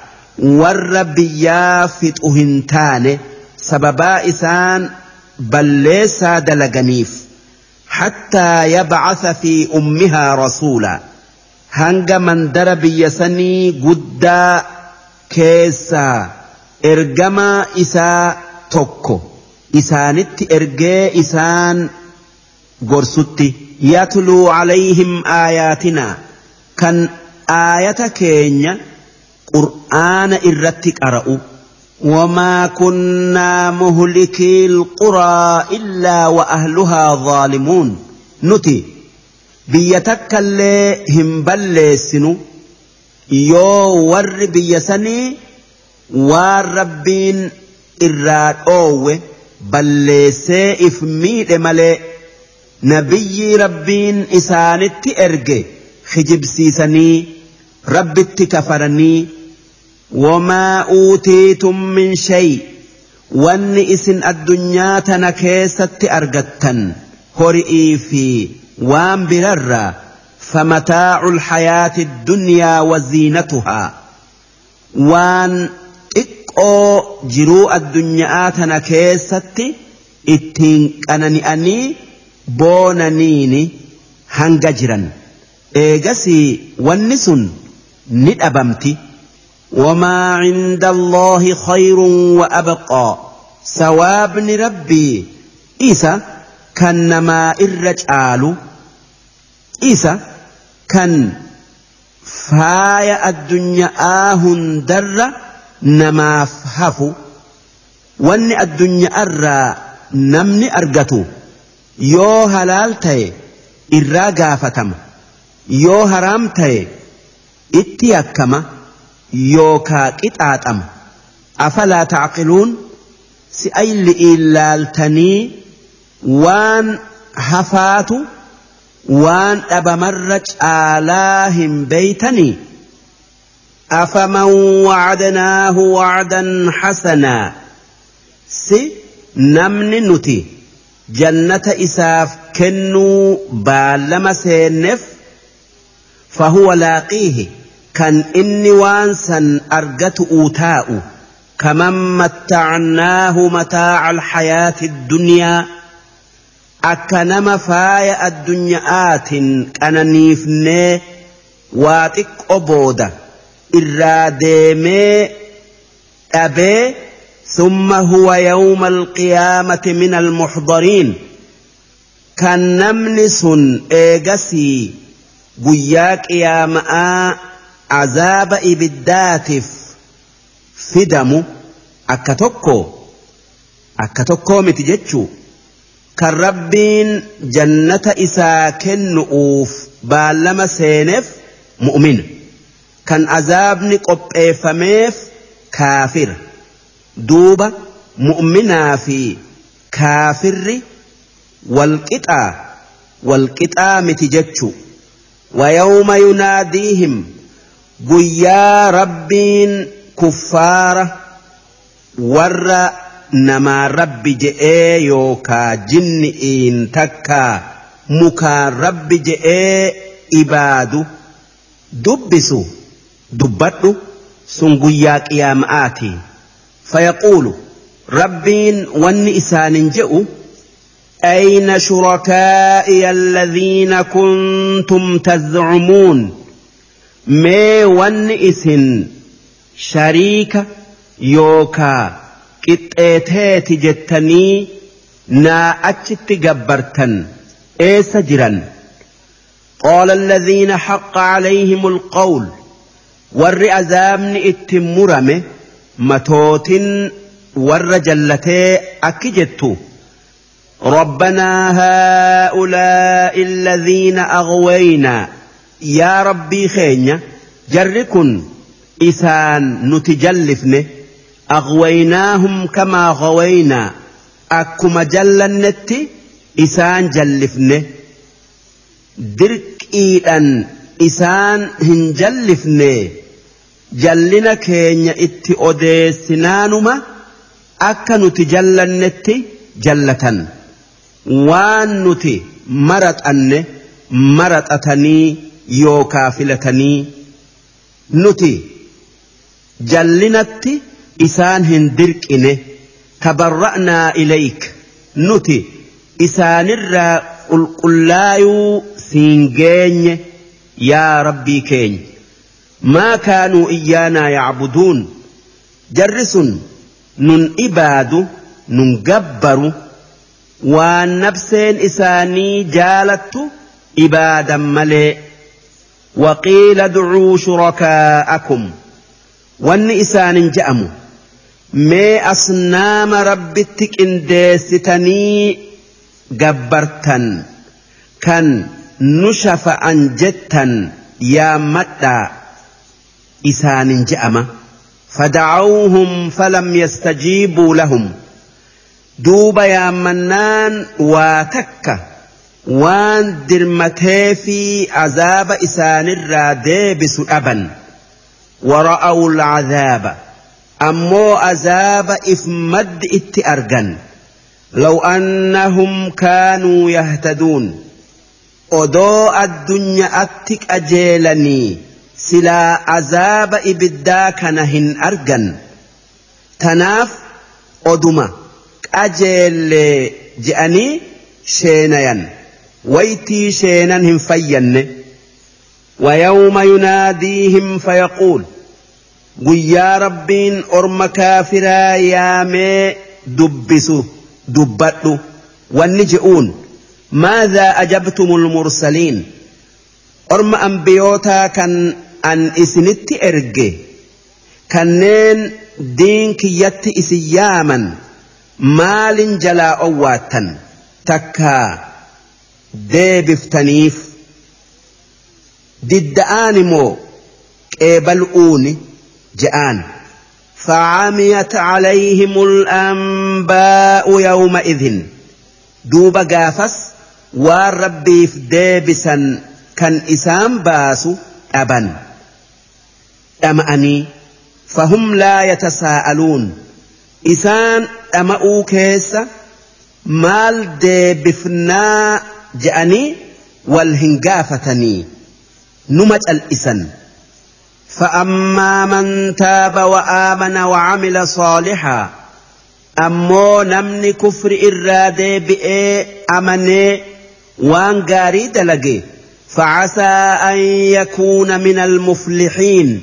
warra biyyaa fixu hin taane sababaa isaan balleessaa dalaganiif hattaa yabcatha fi ummihaa rasuula hanga mandara biyya sanii guddaa keessaa ergamaa isaa tokko isaanitti ergee isaan gorsutti yatluu calayhim aayaatinaa kan aayata keenya qur'aana irratti qara'u وما كنا مهلكي القرى إلا وأهلها ظالمون نتي بيتك اللي هم yoo warri biyya sanii waan rabbiin irraa dhoowwe balleessee if miidhe malee nabiyyi rabbiin isaanitti erge hijibsiisanii rabbitti kafaranii wamaa uutiitum min shay wanni isin addunyaa tana keessatti argattan hori'ii fi waan birarraa فمتاع الحياة الدنيا وزينتها. وان إقو جروء الدنيا آتنا كيستي إتين أنني أني بونانيني هنججرا إيجسي والنسن نتأبمتي. وما عند الله خير وأبقى. سوابن ربي إيسا كنما إرجعالو إيسا kan faaya addunyaa hundarra namaaf hafu. Wanni addunyaarraa namni argatu. Yoo halaal ta'e irraa gaafatama. Yoo haraam ta'e itti akkama. Yookaa qixaaxama afalaa taaqiluun? Si si'ayli ilaaltanii waan hafaatu. Waan dhabamarra caalaa hin beeytanii أفمن وعدناه وعدا حسنا سي نمن نتي جنة إساف كنو بالما سينف فهو لاقيه كان إني وانسا أرجت أوتاء كمن متعناه متاع الحياة الدنيا أكنم فايا الدنياات أنا نيفني واتك أبوده irraa deemee dhabee ثم هو يوم القيامة من المحضرين كان نمنس إيجسي قياك يا ماء عذاب إبداتف فدم أكتوكو أكتوكو متجتشو كان ربين جنة إسا كنؤوف بالما سينف مؤمن kan azaabni qopheeffameef kaafira duuba mu'minaa fi kaafirri walqixaa walqixaa miti jechu ويوم يناديهم قيا ربين كفارة ور نما رب جئ يوكا جن إن تكا مكا رب جئ إبادو دبسوا dubbadhu sun guyyaa qiyaama'aati. Fayaquulu rabbiin wanni isaanin je'u أين شركائي الذين كنتم تزعمون ما ون إسن شريك يوكا قطيتات جتني نا أجت جبرتن إيس جرا قال الذين حق عليهم القول warri azaabni itti murame matootin warra jallatee akki jettu? ربنا هؤلاء الذين أغوينا يا ربي خينيا جركن إسان نتجلفن أغويناهم كما غوينا أكما جلنت إسان جلفن درك إيدان إسان هنجلفن jallina keenya itti odeessinaanuma akka nuti jallannetti jallatan waan nuti maraxanne maraxatanii yookaa filatanii nuti jallinatti isaan hin dirqine tabarra'naa ilayk. Nuti isaanirraa qulqullaayuu siin geenye yaa rabbii keenya maa kaanuu iyyaanaa yacbuduun? Jarri sun nun ibaadu nun gabbaru waan nabseen isaanii jaalattu ibaadan malee. Waqiila ducuu shurakaa'akum wanni isaanin je'amu ربتك إن ديستني جبرتا كان نشف عن جتا يا متى إسان جأمة فدعوهم فلم يستجيبوا لهم دوب يا منان واتك وان درمتي في عذاب إسان الرادي بسؤبا ورأوا العذاب أمو عذاب إفمد اتأرجن لو أنهم كانوا يهتدون odoo addunyaatti qajeelanii silaa azaaba ibiddaa kana hin argan tanaaf oduma qajeellee je'anii sheenayan waytii sheenan hin fayyanne ويوم يناديهم فيقول guyyaa rabbiin orma kaafiraa yaamee dubbisu dubbadhu. Wanni je'uun maadhaa ajabtumul mursaliin? Orma ambiyootaa kan an isinitti erge kanneen diin kiyyatti isin yaaman maalin jalaa owwaattan? Takkaa deebiftaniif. Didda'aan immoo qeebal'uuni جآن فعميت عليهم الأنباء يومئذ. دوب قافس والربي في ديبسا كان إسام باسو أبا. أمأني فهم لا يتساءلون. إسان أمأو كيس مال ديبفنا جأني والهنقافتني. نمت الإسن. فأما من تاب وآمن وعمل صالحا أمو نمني كفر إرادة بئي أمني وان قاري دلقي. فعسى أن يكون من المفلحين.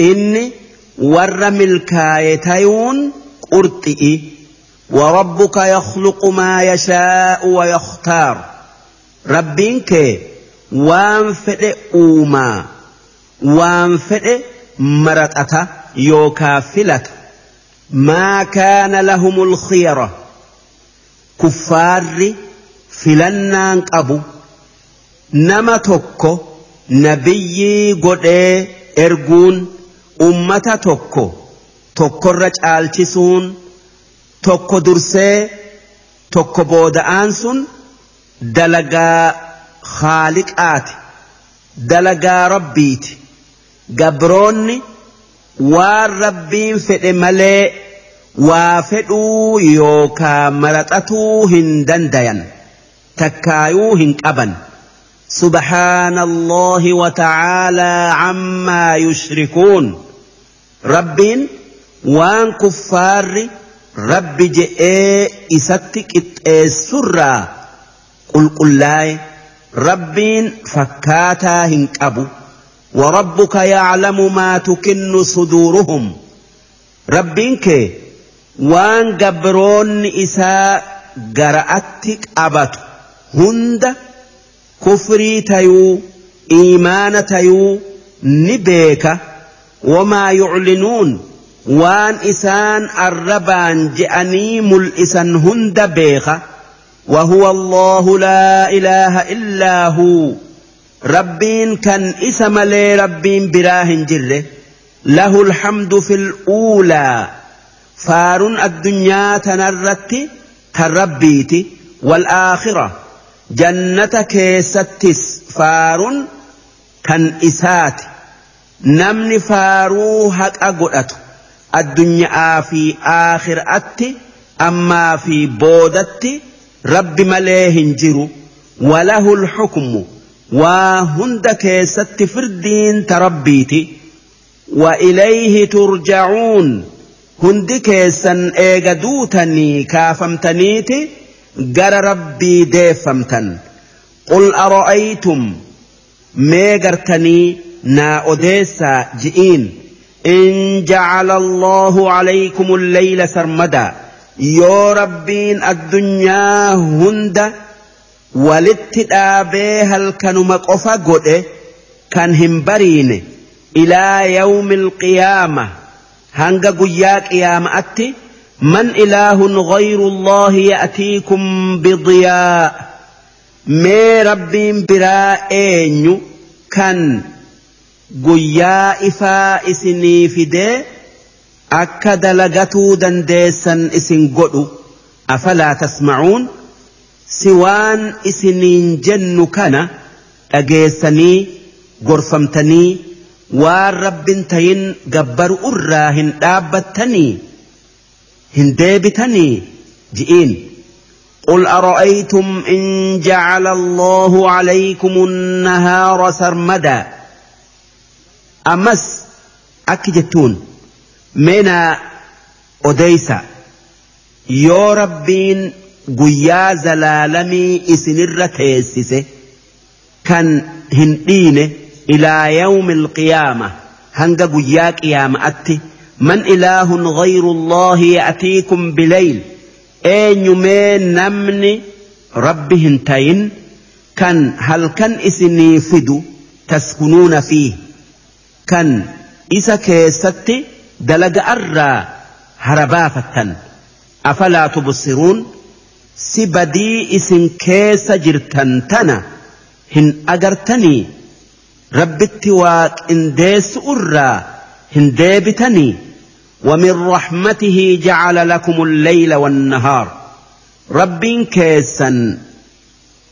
إني ور ملكايتيون قرطئي. وربك يخلق ما يشاء ويختار. ربينك وان فئ أوما. Waan fedhe maraqata yookaa filata. Maa kaana lahumul khiyara? Kuffaarri filannaan qabu. Nama tokko nabiyyii godhee erguun ummata tokko tokkorra caalchisuun tokko dursee tokko booda'aan sun dalagaa khaaliqaati dalagaa rabbiiti gabroonni waan rabbiin fedhe malee waa fedhuu yookaa maraxatuu hin dandayan takkaayuu hin qaban سبحان الله وتعالى عما يشركون رب وان كفار رب جئ إستك السرى قل قل لا رب فكاتا هنكبو وربك يعلم ما تكن صدورهم. ربك وان قبرون إساء قرأتك أبت. هند كفري تيو إيمان تيو نبيك وما يعلنون. وان إسان الربان جأني ملئسا هند بيخ وهو الله لا إله إلا هو. ربين كان اسم لي ربين براه جره له الحمد في الأولى. فار الدنيا تنرت تربيت. والآخرة جنة كيستس. فار كان إسات. نمن فارو هك أقلت الدنيا في آخر أتي أما في بودت. رب مليه جرو وله الحكم. وهند كيست فردين تربيتي وإليه ترجعون. هند كيسا إيغدوتني كافمتنيتي جر ربي ديفمتن. قل أرأيتم ميغرتني نا أديسا جئين. إن جعل الله عليكم الليل سرمدا. يو ربين الدنيا هند walitti dhaabee halkanuma qofa godhe kan hin bariine ilaa yawmi alqiyaama hanga guyyaa qiyaama'atti man ilaahun ghayru allahi ya'tiikum bidiyaa mee rabbiin biraa eenyu kan guyyaa ifaa isinii fidee akka dalagatuu dandeessan isin godhu afalaa tasma'uun kana dhageessanii gorfamtanii waan rabbin tayin gabbaru irraa hin dhaabbattanii hin deebitanii ji'iin قل أرأيتم إن جعل الله عليكم النهار سرمدا أمس أكجتون منا أديسا يو ربين قيا زلالمي إسنر تيسسه كان هندين إلى يوم القيامة هنگ قيا قيامة أتي من إله غير الله يأتيكم بليل eenyumee namni rabbi hin tayin kan halkan isinii fidu taskunuuna fi kan isa keessatti dalaga irraa harabaafattan afalaa tubsiruun si badii isin keessa jirtan tana hin agartanii rabbitti waaqindeessu irraa hin deebitanii ومن رحمته جعل لكم الليل والنهار رب كيسا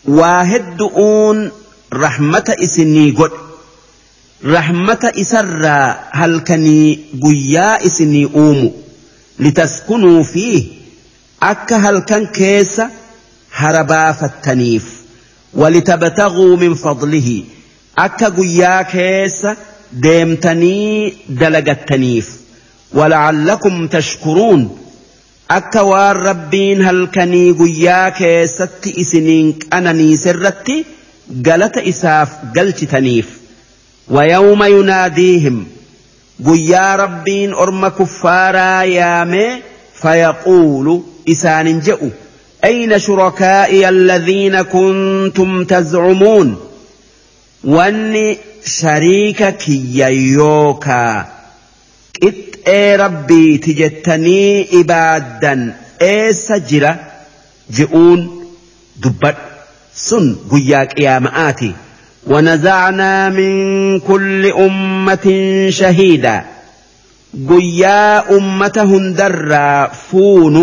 واهدؤون رحمة إسني قد رحمة إسرى هل كني قيا إسني أوم لتسكنوا فيه كيسا هربا فالتنيف ولتبتغوا من فضله أك قيا كيسا ديمتني دلق التنيف ولعلكم تشكرون akka waan rabbiin halkanii guyyaa keessatti isiniin qananii sirratti galata isaaf galchitaniif ويوم يناديهم guyyaa rabbiin orma kuffaaraa yaamee فيقول إسان جئوا أين شركائي الذين كنتم تزعمون؟ واني شريك كي يوكا. إت إي ربي تجتني إبادا. إي سجرة جئون. دبت. سن قياك يا مآتي ونزعنا من كل أمة شهيدا. guyyaa ummata hundarraa fuunu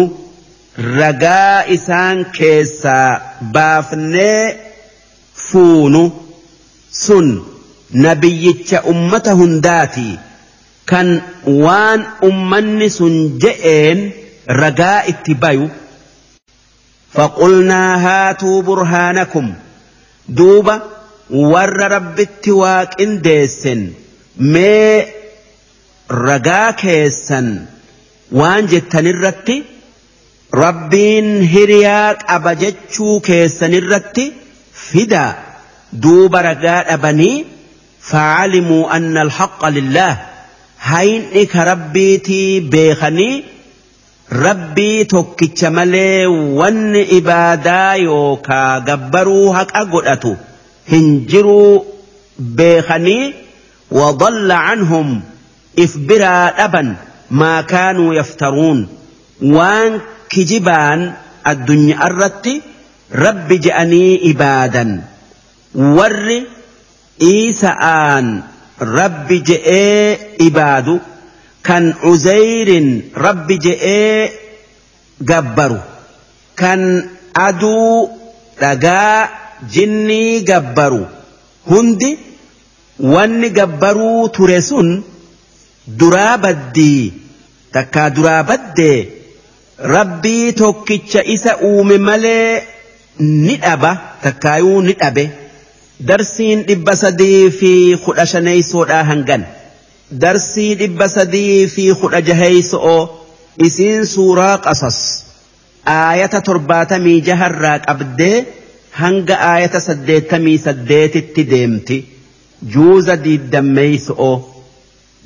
ragaa isaan keessaa baafnee fuunu sun nabiyyicha ummata hundaati. Kan waan ummanni sun je'een ragaa itti bayu. Faqulnaa haatuu burhaanakum. Duuba warra rabbitti waaqindeessen mee كيسن وان جتن الرتي ربين هرياك أبجتشو كيسن الرتي فدا دوبا رقا أبني فعلموا أن الحق لله hayni ka rabbiitii beekanii rabbii tokkicha malee wanni ibaadaa yookaa gabbaruu haqa godhatu hin jiruu beekanii وضل عنهم if biraa dhaban maa kaanuu yaftaruun waan kijibaan addunyaa irratti rabbi je'anii ibaadan warri isaan rabbi je'ee ibaadu kan uzayrin rabbi je'ee gabbaru kan aduu dhagaa jinnii gabbaru hundi wanni gabbaruu ture sun. Duraa baddii takkaa duraa baddee rabbii tokkicha isa uume malee ni dhaba. Takkaayuu ni dhabe. darsiin dhibba sadii fi kudha shaneeysoodhaa hangan. Darsii dhibba sadii fi kudha jaheeyso'oo isiin suuraa qasas. Aayata torbaatamii jaharraa qabdee hanga aayata saddeettamii saddeetitti deemti. Juuza diiddammeeyso'oo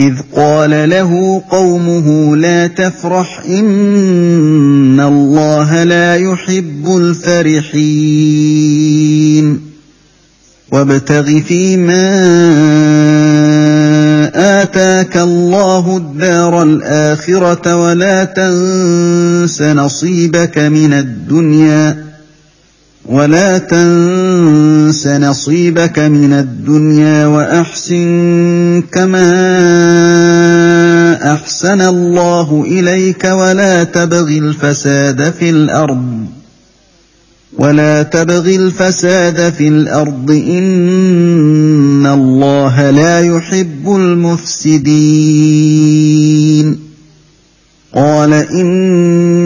إذ قال له قومه لا تفرح إن الله لا يحب الفرحين. وابتغ فيما آتاك الله الدار الآخرة ولا تنس نصيبك من الدنيا ولا تنس نصيبك من الدنيا وأحسن كما أحسن الله إليك ولا تبغ الفساد في الأرض ولا تبغ الفساد في الأرض إن الله لا يحب المفسدين قال انما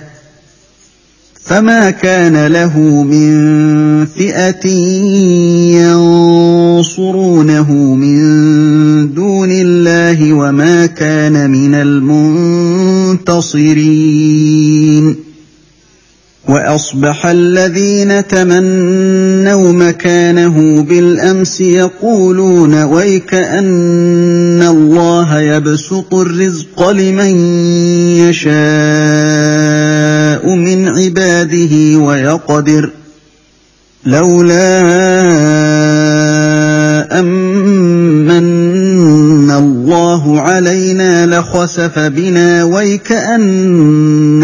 فما كان له من فئة ينصرونه من دون الله وما كان من المنتصرين وأصبح الذين تمنوا مكانه بالأمس يقولون ويك أن الله يبسط الرزق لمن يشاء من عباده ويقدر لولا أمن الله علينا لخسف بنا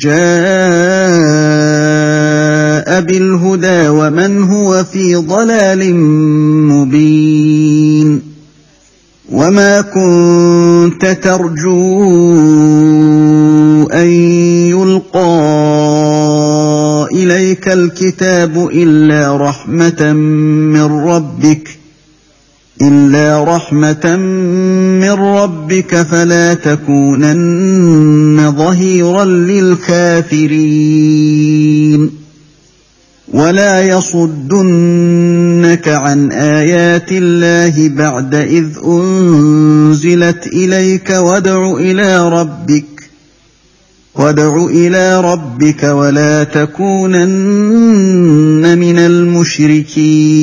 جاء بالهدى ومن هو في ضلال مبين وما كنت ترجو أن يلقى إليك الكتاب إلا رحمة من ربك إلا رحمة من ربك فلا تكونن ظهيرا للكافرين. ولا يصدنك عن آيات الله بعد إذ أنزلت إليك وادع إلى ربك وادع إلى ربك ولا تكونن من المشركين.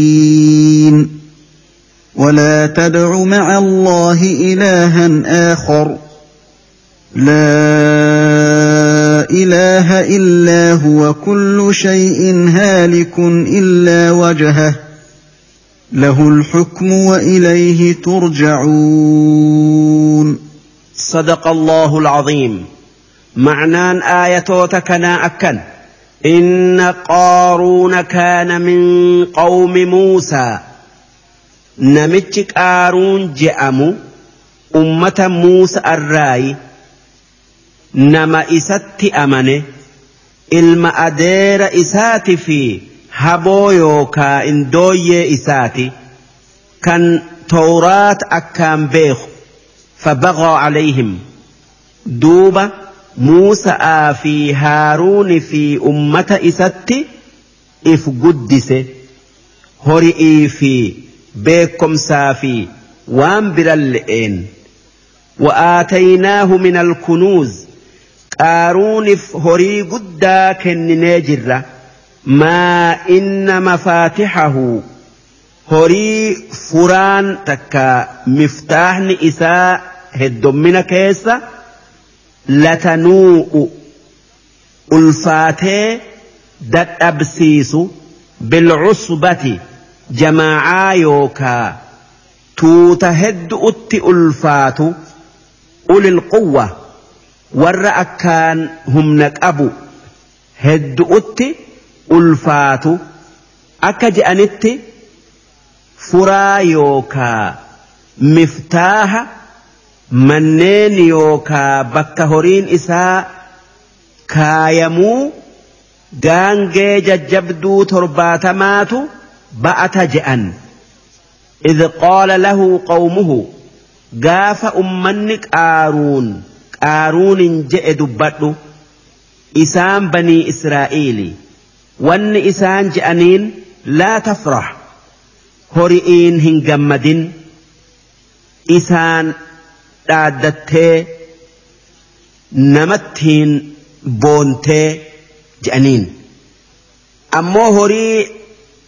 ولا تدع مع الله إلها آخر. لا إله إلا هو كل شيء هالك إلا وجهه. له الحكم وإليه ترجعون. صدق الله العظيم. معنان آيتوتكنا أكن. إن قارون كان من قوم موسى. namichi qaaruun je'amu ummata muusa arraayi nama isatti amane ilma adeera isaati fi haboo yookaa indooyyee isaati kan tawraat akkaan beeku. Fabaqoo calayhim. Duuba muusa'aa fi haaruuni fi ummata isatti if guddise. Hori'ii fi بيكم سافي وان برلئين وآتيناه من الكنوز قارون هري قدا كن جرة ما إن مفاتحه هري فران تكا مفتاحن إساء هدومنا كيسا لتنوء ألفاتي دت أبسيس jamaacaa yookaa tuuta hedduutti ulfaatu ulil quwwa warra akkaan humna qabu hedduutti ulfaatu akka je'anitti furaa yookaa miftaaha manneen yookaa bakka horiin isaa kaayamuu gaangee jajjabduu torbaatamaatu. Ba'ata je'an إذ قال له قومه قاف أمنك qaaruunin je'e dubbadhu isaan banii israa'iili wanni isaan je'aniin laa tafrah hori'iin hin gammadin isaan dhaaddattee namattiin boontee je'aniin ammoo horii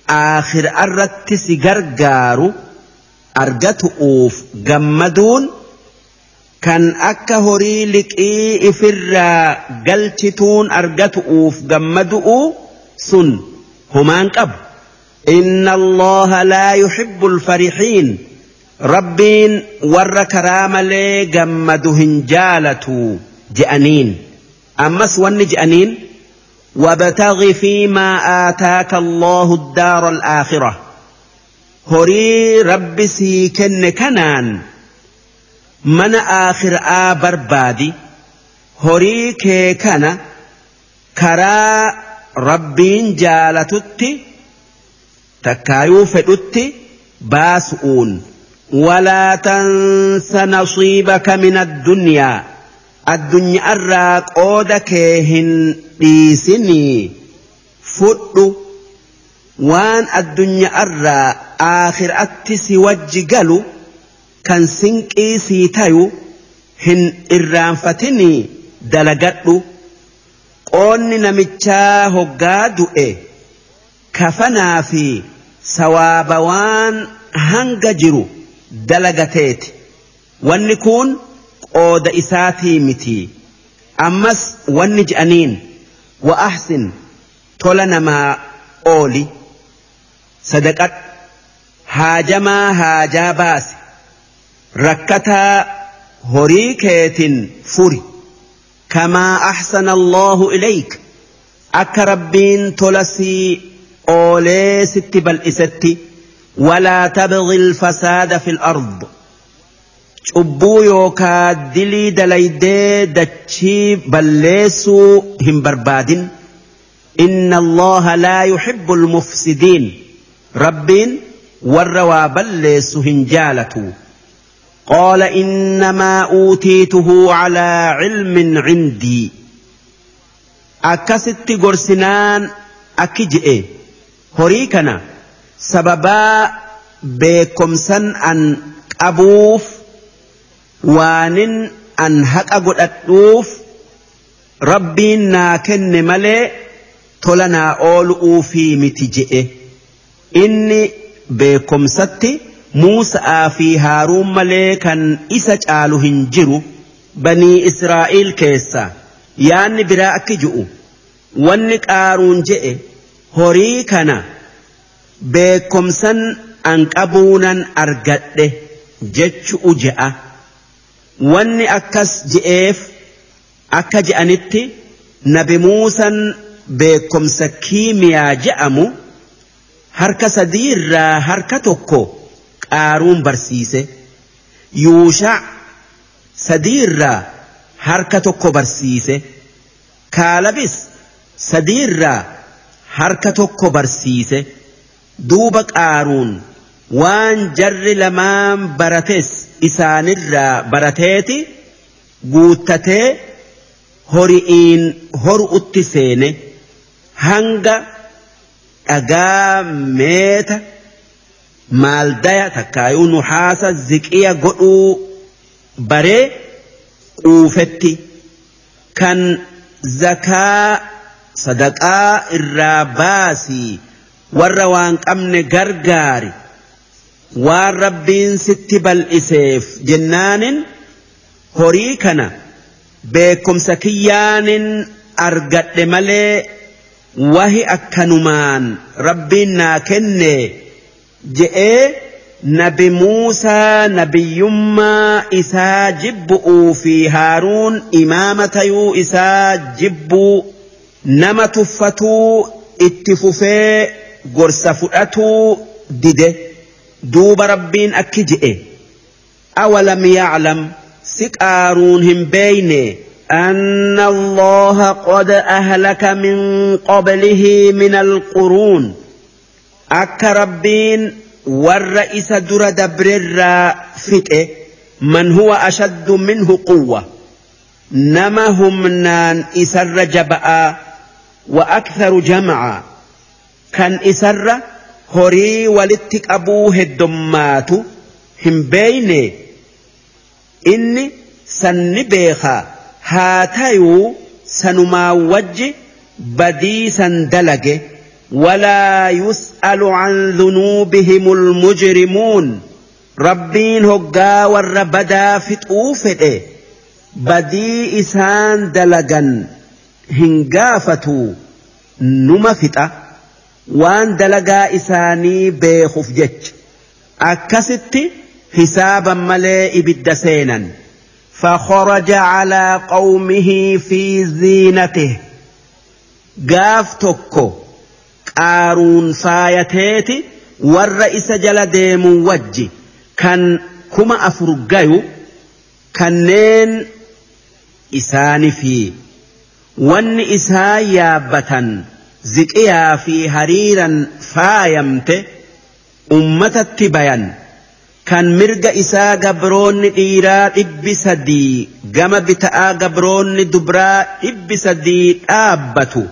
aakhira irratti si gargaaru argatu'uuf gammaduun kan akka horii liqii ifirraa galchituun argatu'uuf gammadu'u sun humaan qabu. إن الله لا يحب الفرحين ربين ور كرام لي جمدهن جالتو جأنين أمس ون جأنين وابتغ فيما آتاك الله الدار الآخرة. هري رب سيكن كنان. من آخر آبر بادي؟ هري كيكنا كرا ربين جالتت تكايو فدت باسؤون. ولا تنس نصيبك من الدنيا. الدنيا الراك أودكيهن. Dhiisinii fudhu waan addunyaarraa aakhiraatti si wajji galu kan sinqii sii tayu hin irraanfatinii dalagadhu. Qoonni namichaa hoggaa du'e kafanaa fi sawaaba waan hanga jiru dalagateeti wanni kun qooda isaatii miti. Ammas wanni je'aniin وأحسن. تولى نما أولي. صدقت. هاجما هاجا باس. ركتا هريكيت فري كما أحسن الله إليك. أكربين تلسي أولي ستي بل إستي. ولا تبغي الفساد في الأرض. Cubbuu yookaa dilii dalaydee dachii balleessuu hin barbaadin inna allaha laa yuhibbu almufsidiin rabbiin warra waa balleessu hin jaalatu قال إنما أوتيته على علم عندي أكست قرسنان أكجئ هريكنا سببا بكمسن أن أبوف waanin an haqa godhadhuuf rabbiin naa kenne malee tola naa oolu'uufii miti je'e inni beekomsatti Muusa'a fi Haaruun malee kan isa caalu hin jiru banii Israa'eel keessa yaanni biraa akki ju'u wanni qaaruun je'e horii kana beekomsan an qabuunan argadhe jechu'u je'a. Wanni akkas je'eef akka je'anitti nabi Muusan beekomsa kiimiyaa je'amu harka sadiirraa harka tokko. qaaruun barsiise yuushac sadiirraa harka tokko barsiise kaalabis sadiirraa harka tokko barsiise duuba qaaruun waan jarri lamaan barates isaanirraa barateeti guuttatee hori'iin horu'utti seene hanga dhagaa meeta maaldaya takkaayuu nuhaasa ziqiya godhuu baree quufetti kan zakaa sadaqaa irraa baasii warra waan qabne gargaari waan rabbiin sitti bal'iseef jennaanin horii kana beekumsa kiyyaanin argadhe malee wahi akkanumaan rabbiin naa kenne je'ee nabi Muusaa nabiyyummaa isaa jibbu'uu fi Haaruun imaama tayuu isaa jibbuu nama tuffatuu itti fufee gorsa fudhatuu dide duuba rabbiin akki je'e. Awalam yaclam si hin beeyne. أن الله قد أهلك من قبله من القرون أك ربين والرئيس در دبر فتئ من هو أشد منه قوة نما هم نان إسر جبأ وأكثر جمعا كان إسر horii walitti qabuu heddommaatu hin beeyne. Inni sanni beeka haa ta'uu sanumaa wajji badii san dalage. Walaa yus'alu an dhunuubihimul mujrimuun rabbiin hoggaa warra badaa fixuu fedhe badii isaan dalagan hin gaafatu numa fixa. waan dalagaa isaanii beekuuf jech akkasitti hisaaban malee ibidda seenan. Fakharaja calaa qawmihi fi ziinatih gaaf tokko qaaruun faayateeti warra isa jala deemun wajji. Kan kuma afur gayu kanneen isaani fi wanni isaa yaabbatan زكيا في هريرا فايمت أمتت بيان kan mirga isaa gabroonni dhiiraa dhibbi sadii gama bita'aa gabroonni dubraa dhibbi sadii dhaabbatu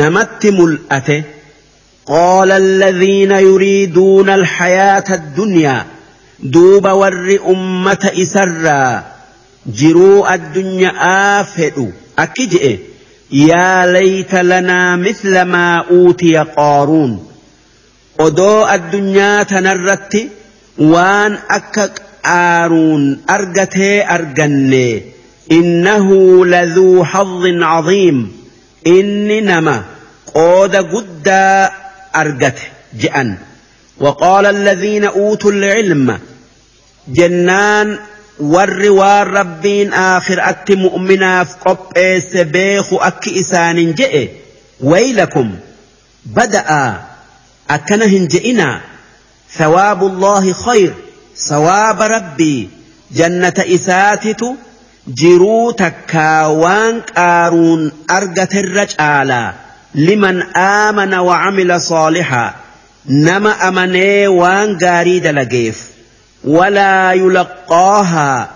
namatti mul'ate قال الذين يريدون الحياة الدنيا دوب ور أمة إسرا جروا الدنيا آفئ أكجئ يا ليت لنا مثل ما أوتي قارون أدو الدنيا تنرت waan akka qaaruun argatee arganne innahu laduu hazzin caziim inni nama qooda guddaa argate je'an وقال الذين أوتوا العلم جنان ور وار ربين آخر أت مؤمنا في قب سبيخ أك إسان جئ ويلكم بدأ أكنهن جئنا ثواب الله خير ثواب ربي جنة إساتت جرو تكاوان قارون أرقت الرجال لمن آمن وعمل صالحا نما أمني وان قاريد لقيف ولا يلقاها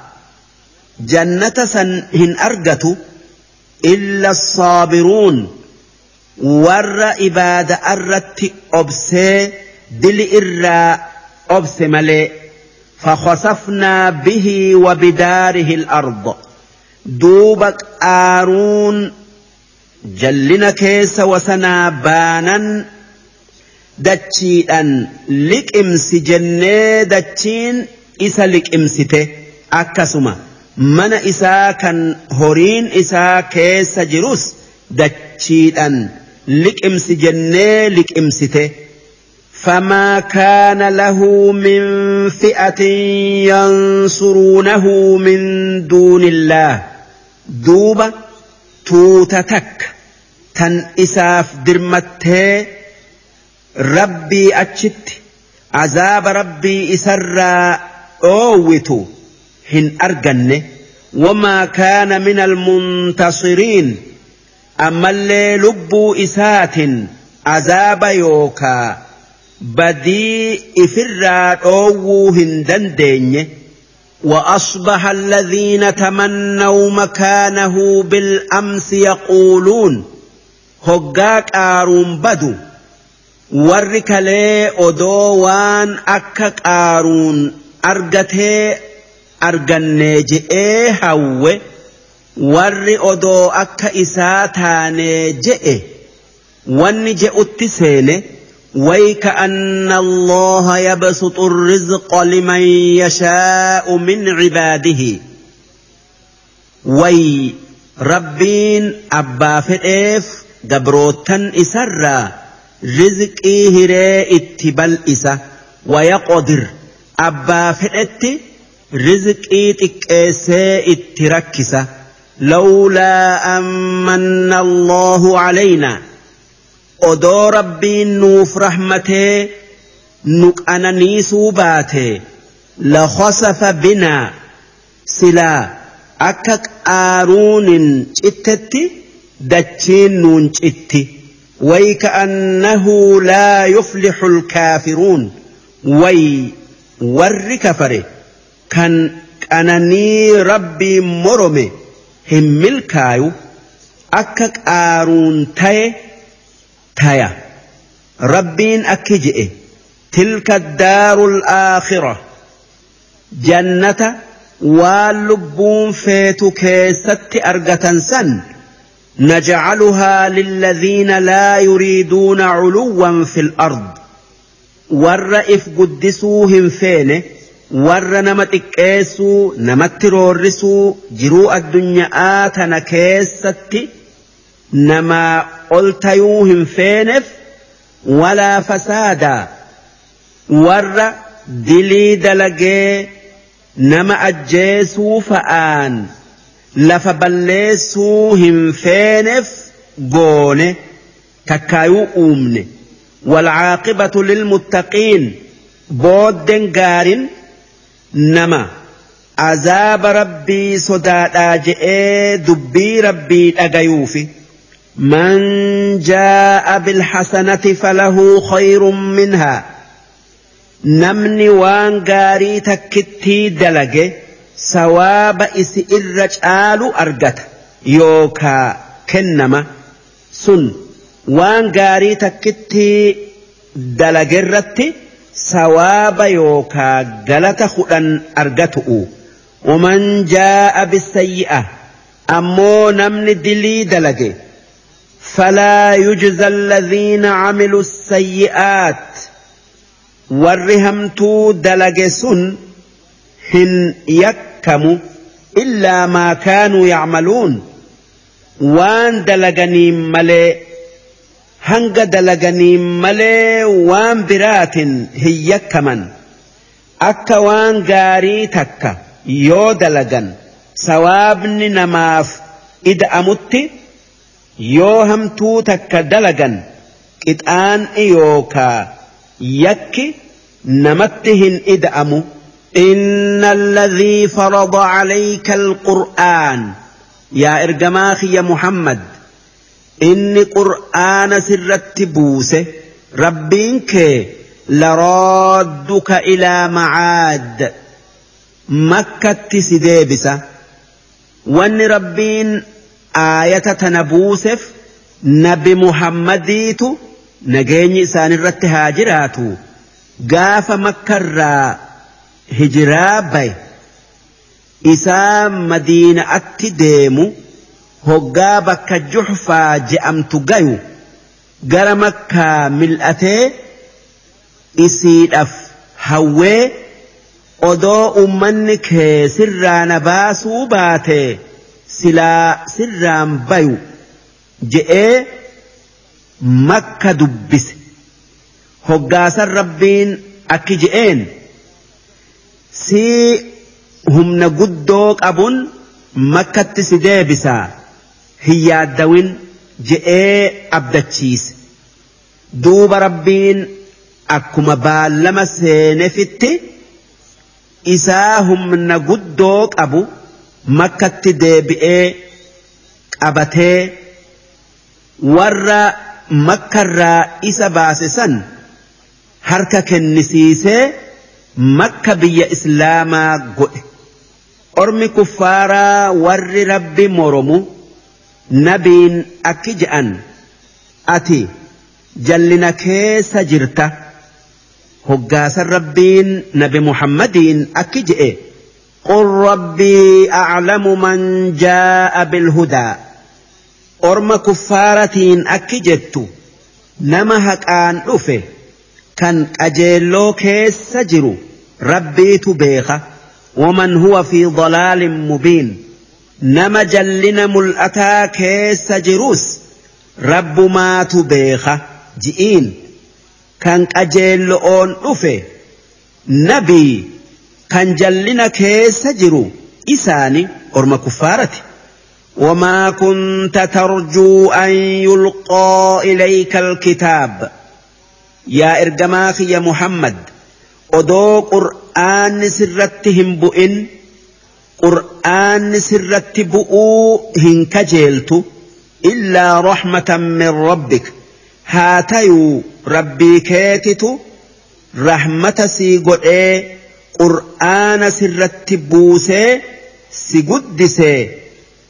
جنة سنهن أرقت إلا الصابرون. ور إباد أرت أبسي dili irraa obse malee فخسفنا به وبداره الأرض. دوب قارون جلنا كيس وسنا بانا دتشيئا لك امس جنة دتشين إسا لك امسته أكسما من إسا كان هورين إسا كيس جروس دتشيئا لك امس جنة لك امسته فما كان له من فئة ينصرونه من دون الله دوبا توتتك تن إساف درمته ربي أتشت عذاب ربي إسرى أووت هن أرجن وما كان من المنتصرين أما اللي لبوا إسات عذاب يوكا بدي إفرا أوو هندن ديني وأصبح الذين تمنوا مكانه بالأمس يقولون هقاك آرون بدو warri kalee odoo waan akka qaaruun argatee arganne je'ee hawwe warri odoo akka isaa taanee je'e wanni je'utti seene ويكأن الله يبسط الرزق لمن يشاء من عباده وي ربين أبا فئيف قبروتا إسرّا rizqii hiree itti bal'isa wayaqodir. Abbaa fedhetti rizqii xiqqeessee itti rakkisa. Lawlaa ammanna allahu calaynaa odoo rabbiin nuuf rahmatee nu qananiisuu baate lakhasafa binaa silaa akka qaaruunin cittetti dachiin nuun citti ويكأنه لا يفلح الكافرون. وي ور كفر كان أنني ربي مرمي هم الكايو أكك آرون تاي تايا. ربين أكجئ تلك الدار الآخرة جنة واللبون فيتو كيست أرقة سن. نجعلها للذين لا يريدون علوا في الأرض. ور إف قدسوهم فين ور نمت كيسو نمت رورسو جروء الدنيا آتنا كيستي نما قلتيوهم فينف ولا فسادا. ور دلي دلقي نما أجيسو فآن. Lafa balleessuu hin feeneef goone takkaayuu uumne walcaaqibatu lilmuttaqiin booddeen gaarin nama azaaba rabbii sodaadhaa je'ee dubbii rabbii dhagayuufi من جاء بالحسنة فله خير منها نمني وان غاري تكتي دلقه sawaaba isi irra caalu argata. Yookaa kennama sun waan gaarii takkitti dalagerratti sawaaba yookaa galata hudhan argatu'u waman jaa'a bisayyi'a ammoo namni dilii dalage. Falaa yujza alladhiina camilu sayyi'aat. Warri hamtuu dalage sun hin yakka إلا ما كانوا يعملون. وان دلغني ملي هنگ دلغني ملي وان برات هي كمن أكا وان غاري تكا يو دلغن. سوابني نماف إذا أمت يو همتو تكا دلغن. قطعان إيوكا يكي نمتهن إذا أمو. إن الذي فرض عليك القرآن يا إرجماخ يا محمد إني قرآن سرت بوسه ربينك لرادك إلى معاد مكة سديبسة وان ربين آية تنبوسف نبي محمديتو نجيني سان الرت هاجراتو قاف مكة hijiraa baye isaa madiinaatti deemu hoggaa bakka juxfaa je'amtu gayu gara makkaa mil'atee isiidhaaf hawwee odoo ummanni kee sirraa na baasuu baate silaa sirraan bayu je'ee makka dubbise hoggaasan rabbiin akki je'een. Si humna guddoo qabuun makkatti si deebisaa hin yaaddawin je'ee abdachiise. Duuba rabbiin akkuma baallama seenefitti isaa humna guddoo qabu makkatti deebi'ee qabatee warra makkarraa isa baase san harka kennisiisee makka biyya islaamaa godhe. Ormi kuffaaraa warri rabbi moromu nabiin akki je'an ati jallina keessa jirta. Hoggaasa rabbiin nabi muhammadiin akki je'e. Qul rabbii aclamu man jaa'a bilhudaa. Orma kuffaaratiin akki jettu nama haqaan dhufe. أجيلو كيس سجرو ربي تبيخ ومن هو في ضلال مبين. نما جلنا ملأتا كيس سجروس رب ما تبيخ جئين. كان أجيلو أون أفه نبي. kan jallina keessa jiru. isaani orma kuffaarati وما كنت ترجو أن يلقى إليك الكتاب. يا إرجماخ يا محمد أدو قرآن سرتهم بؤن قرآن سرت بؤو هنكجيلت إلا رحمة من ربك هاتيو ربي كيتت رحمة سيقول إيه qur'aana sirratti buusee si guddisee.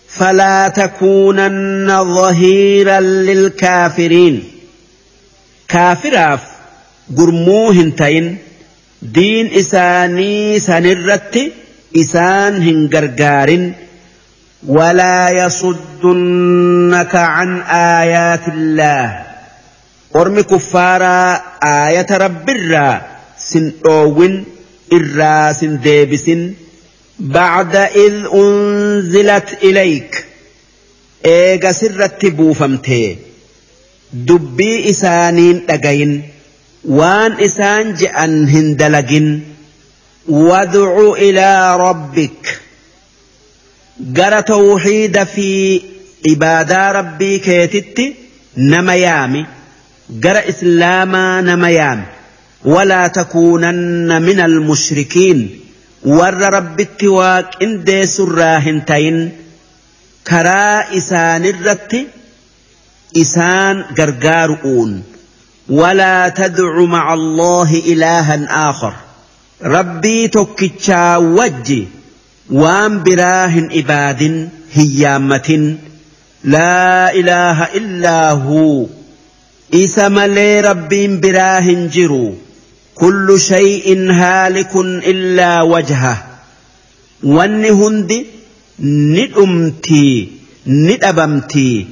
فلا تكونن ظهيرا للكافرين كافراف قرمو هنتين دين إساني سنرت إسان هنقرقار ولا يصدنك عن آيات الله أرمي كفارا آية رب الرا سنؤون irraa sin deebisin bacda id unzilat ilayk eega sirratti buufamtee dubbii isaaniin dhagayin waan isaan je'an hin dalagin. Wadcu ilaa rabbik. Gara tawxiida fi ibaadaa rabbii keetitti nama yaami. Gara islaamaa nama yaami. Walaa takuunanna min almushrikiin warra rabbitti waa qindeessurraa hin tayin karaa isaanirratti isaan gargaaru'uun. ولا تدع مع الله إلها آخر. ربي تكتشا وجي وان براه إباد هيامة لا إله إلا هو. إسا ملي ربي براه جرو كل شيء هالك إلا وجهه. wanni hundi ni dhumtii ni dhabamtii.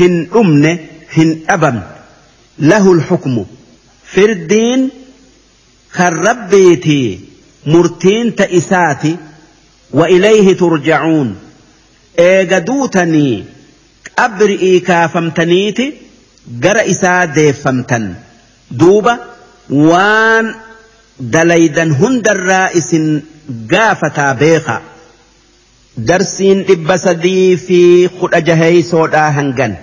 هن أمن هن أبن. له الحكم. فردين كالربيتي مرتين تئساتي وإليه ترجعون. إيقدوتني أبرئي كافمتنيتي جرئسا ديفمتن. دوبا وان دليدا هندر الرائس جافتا بيخا darsiin dhibba sadii fi kudha jaheysoodhaa hangan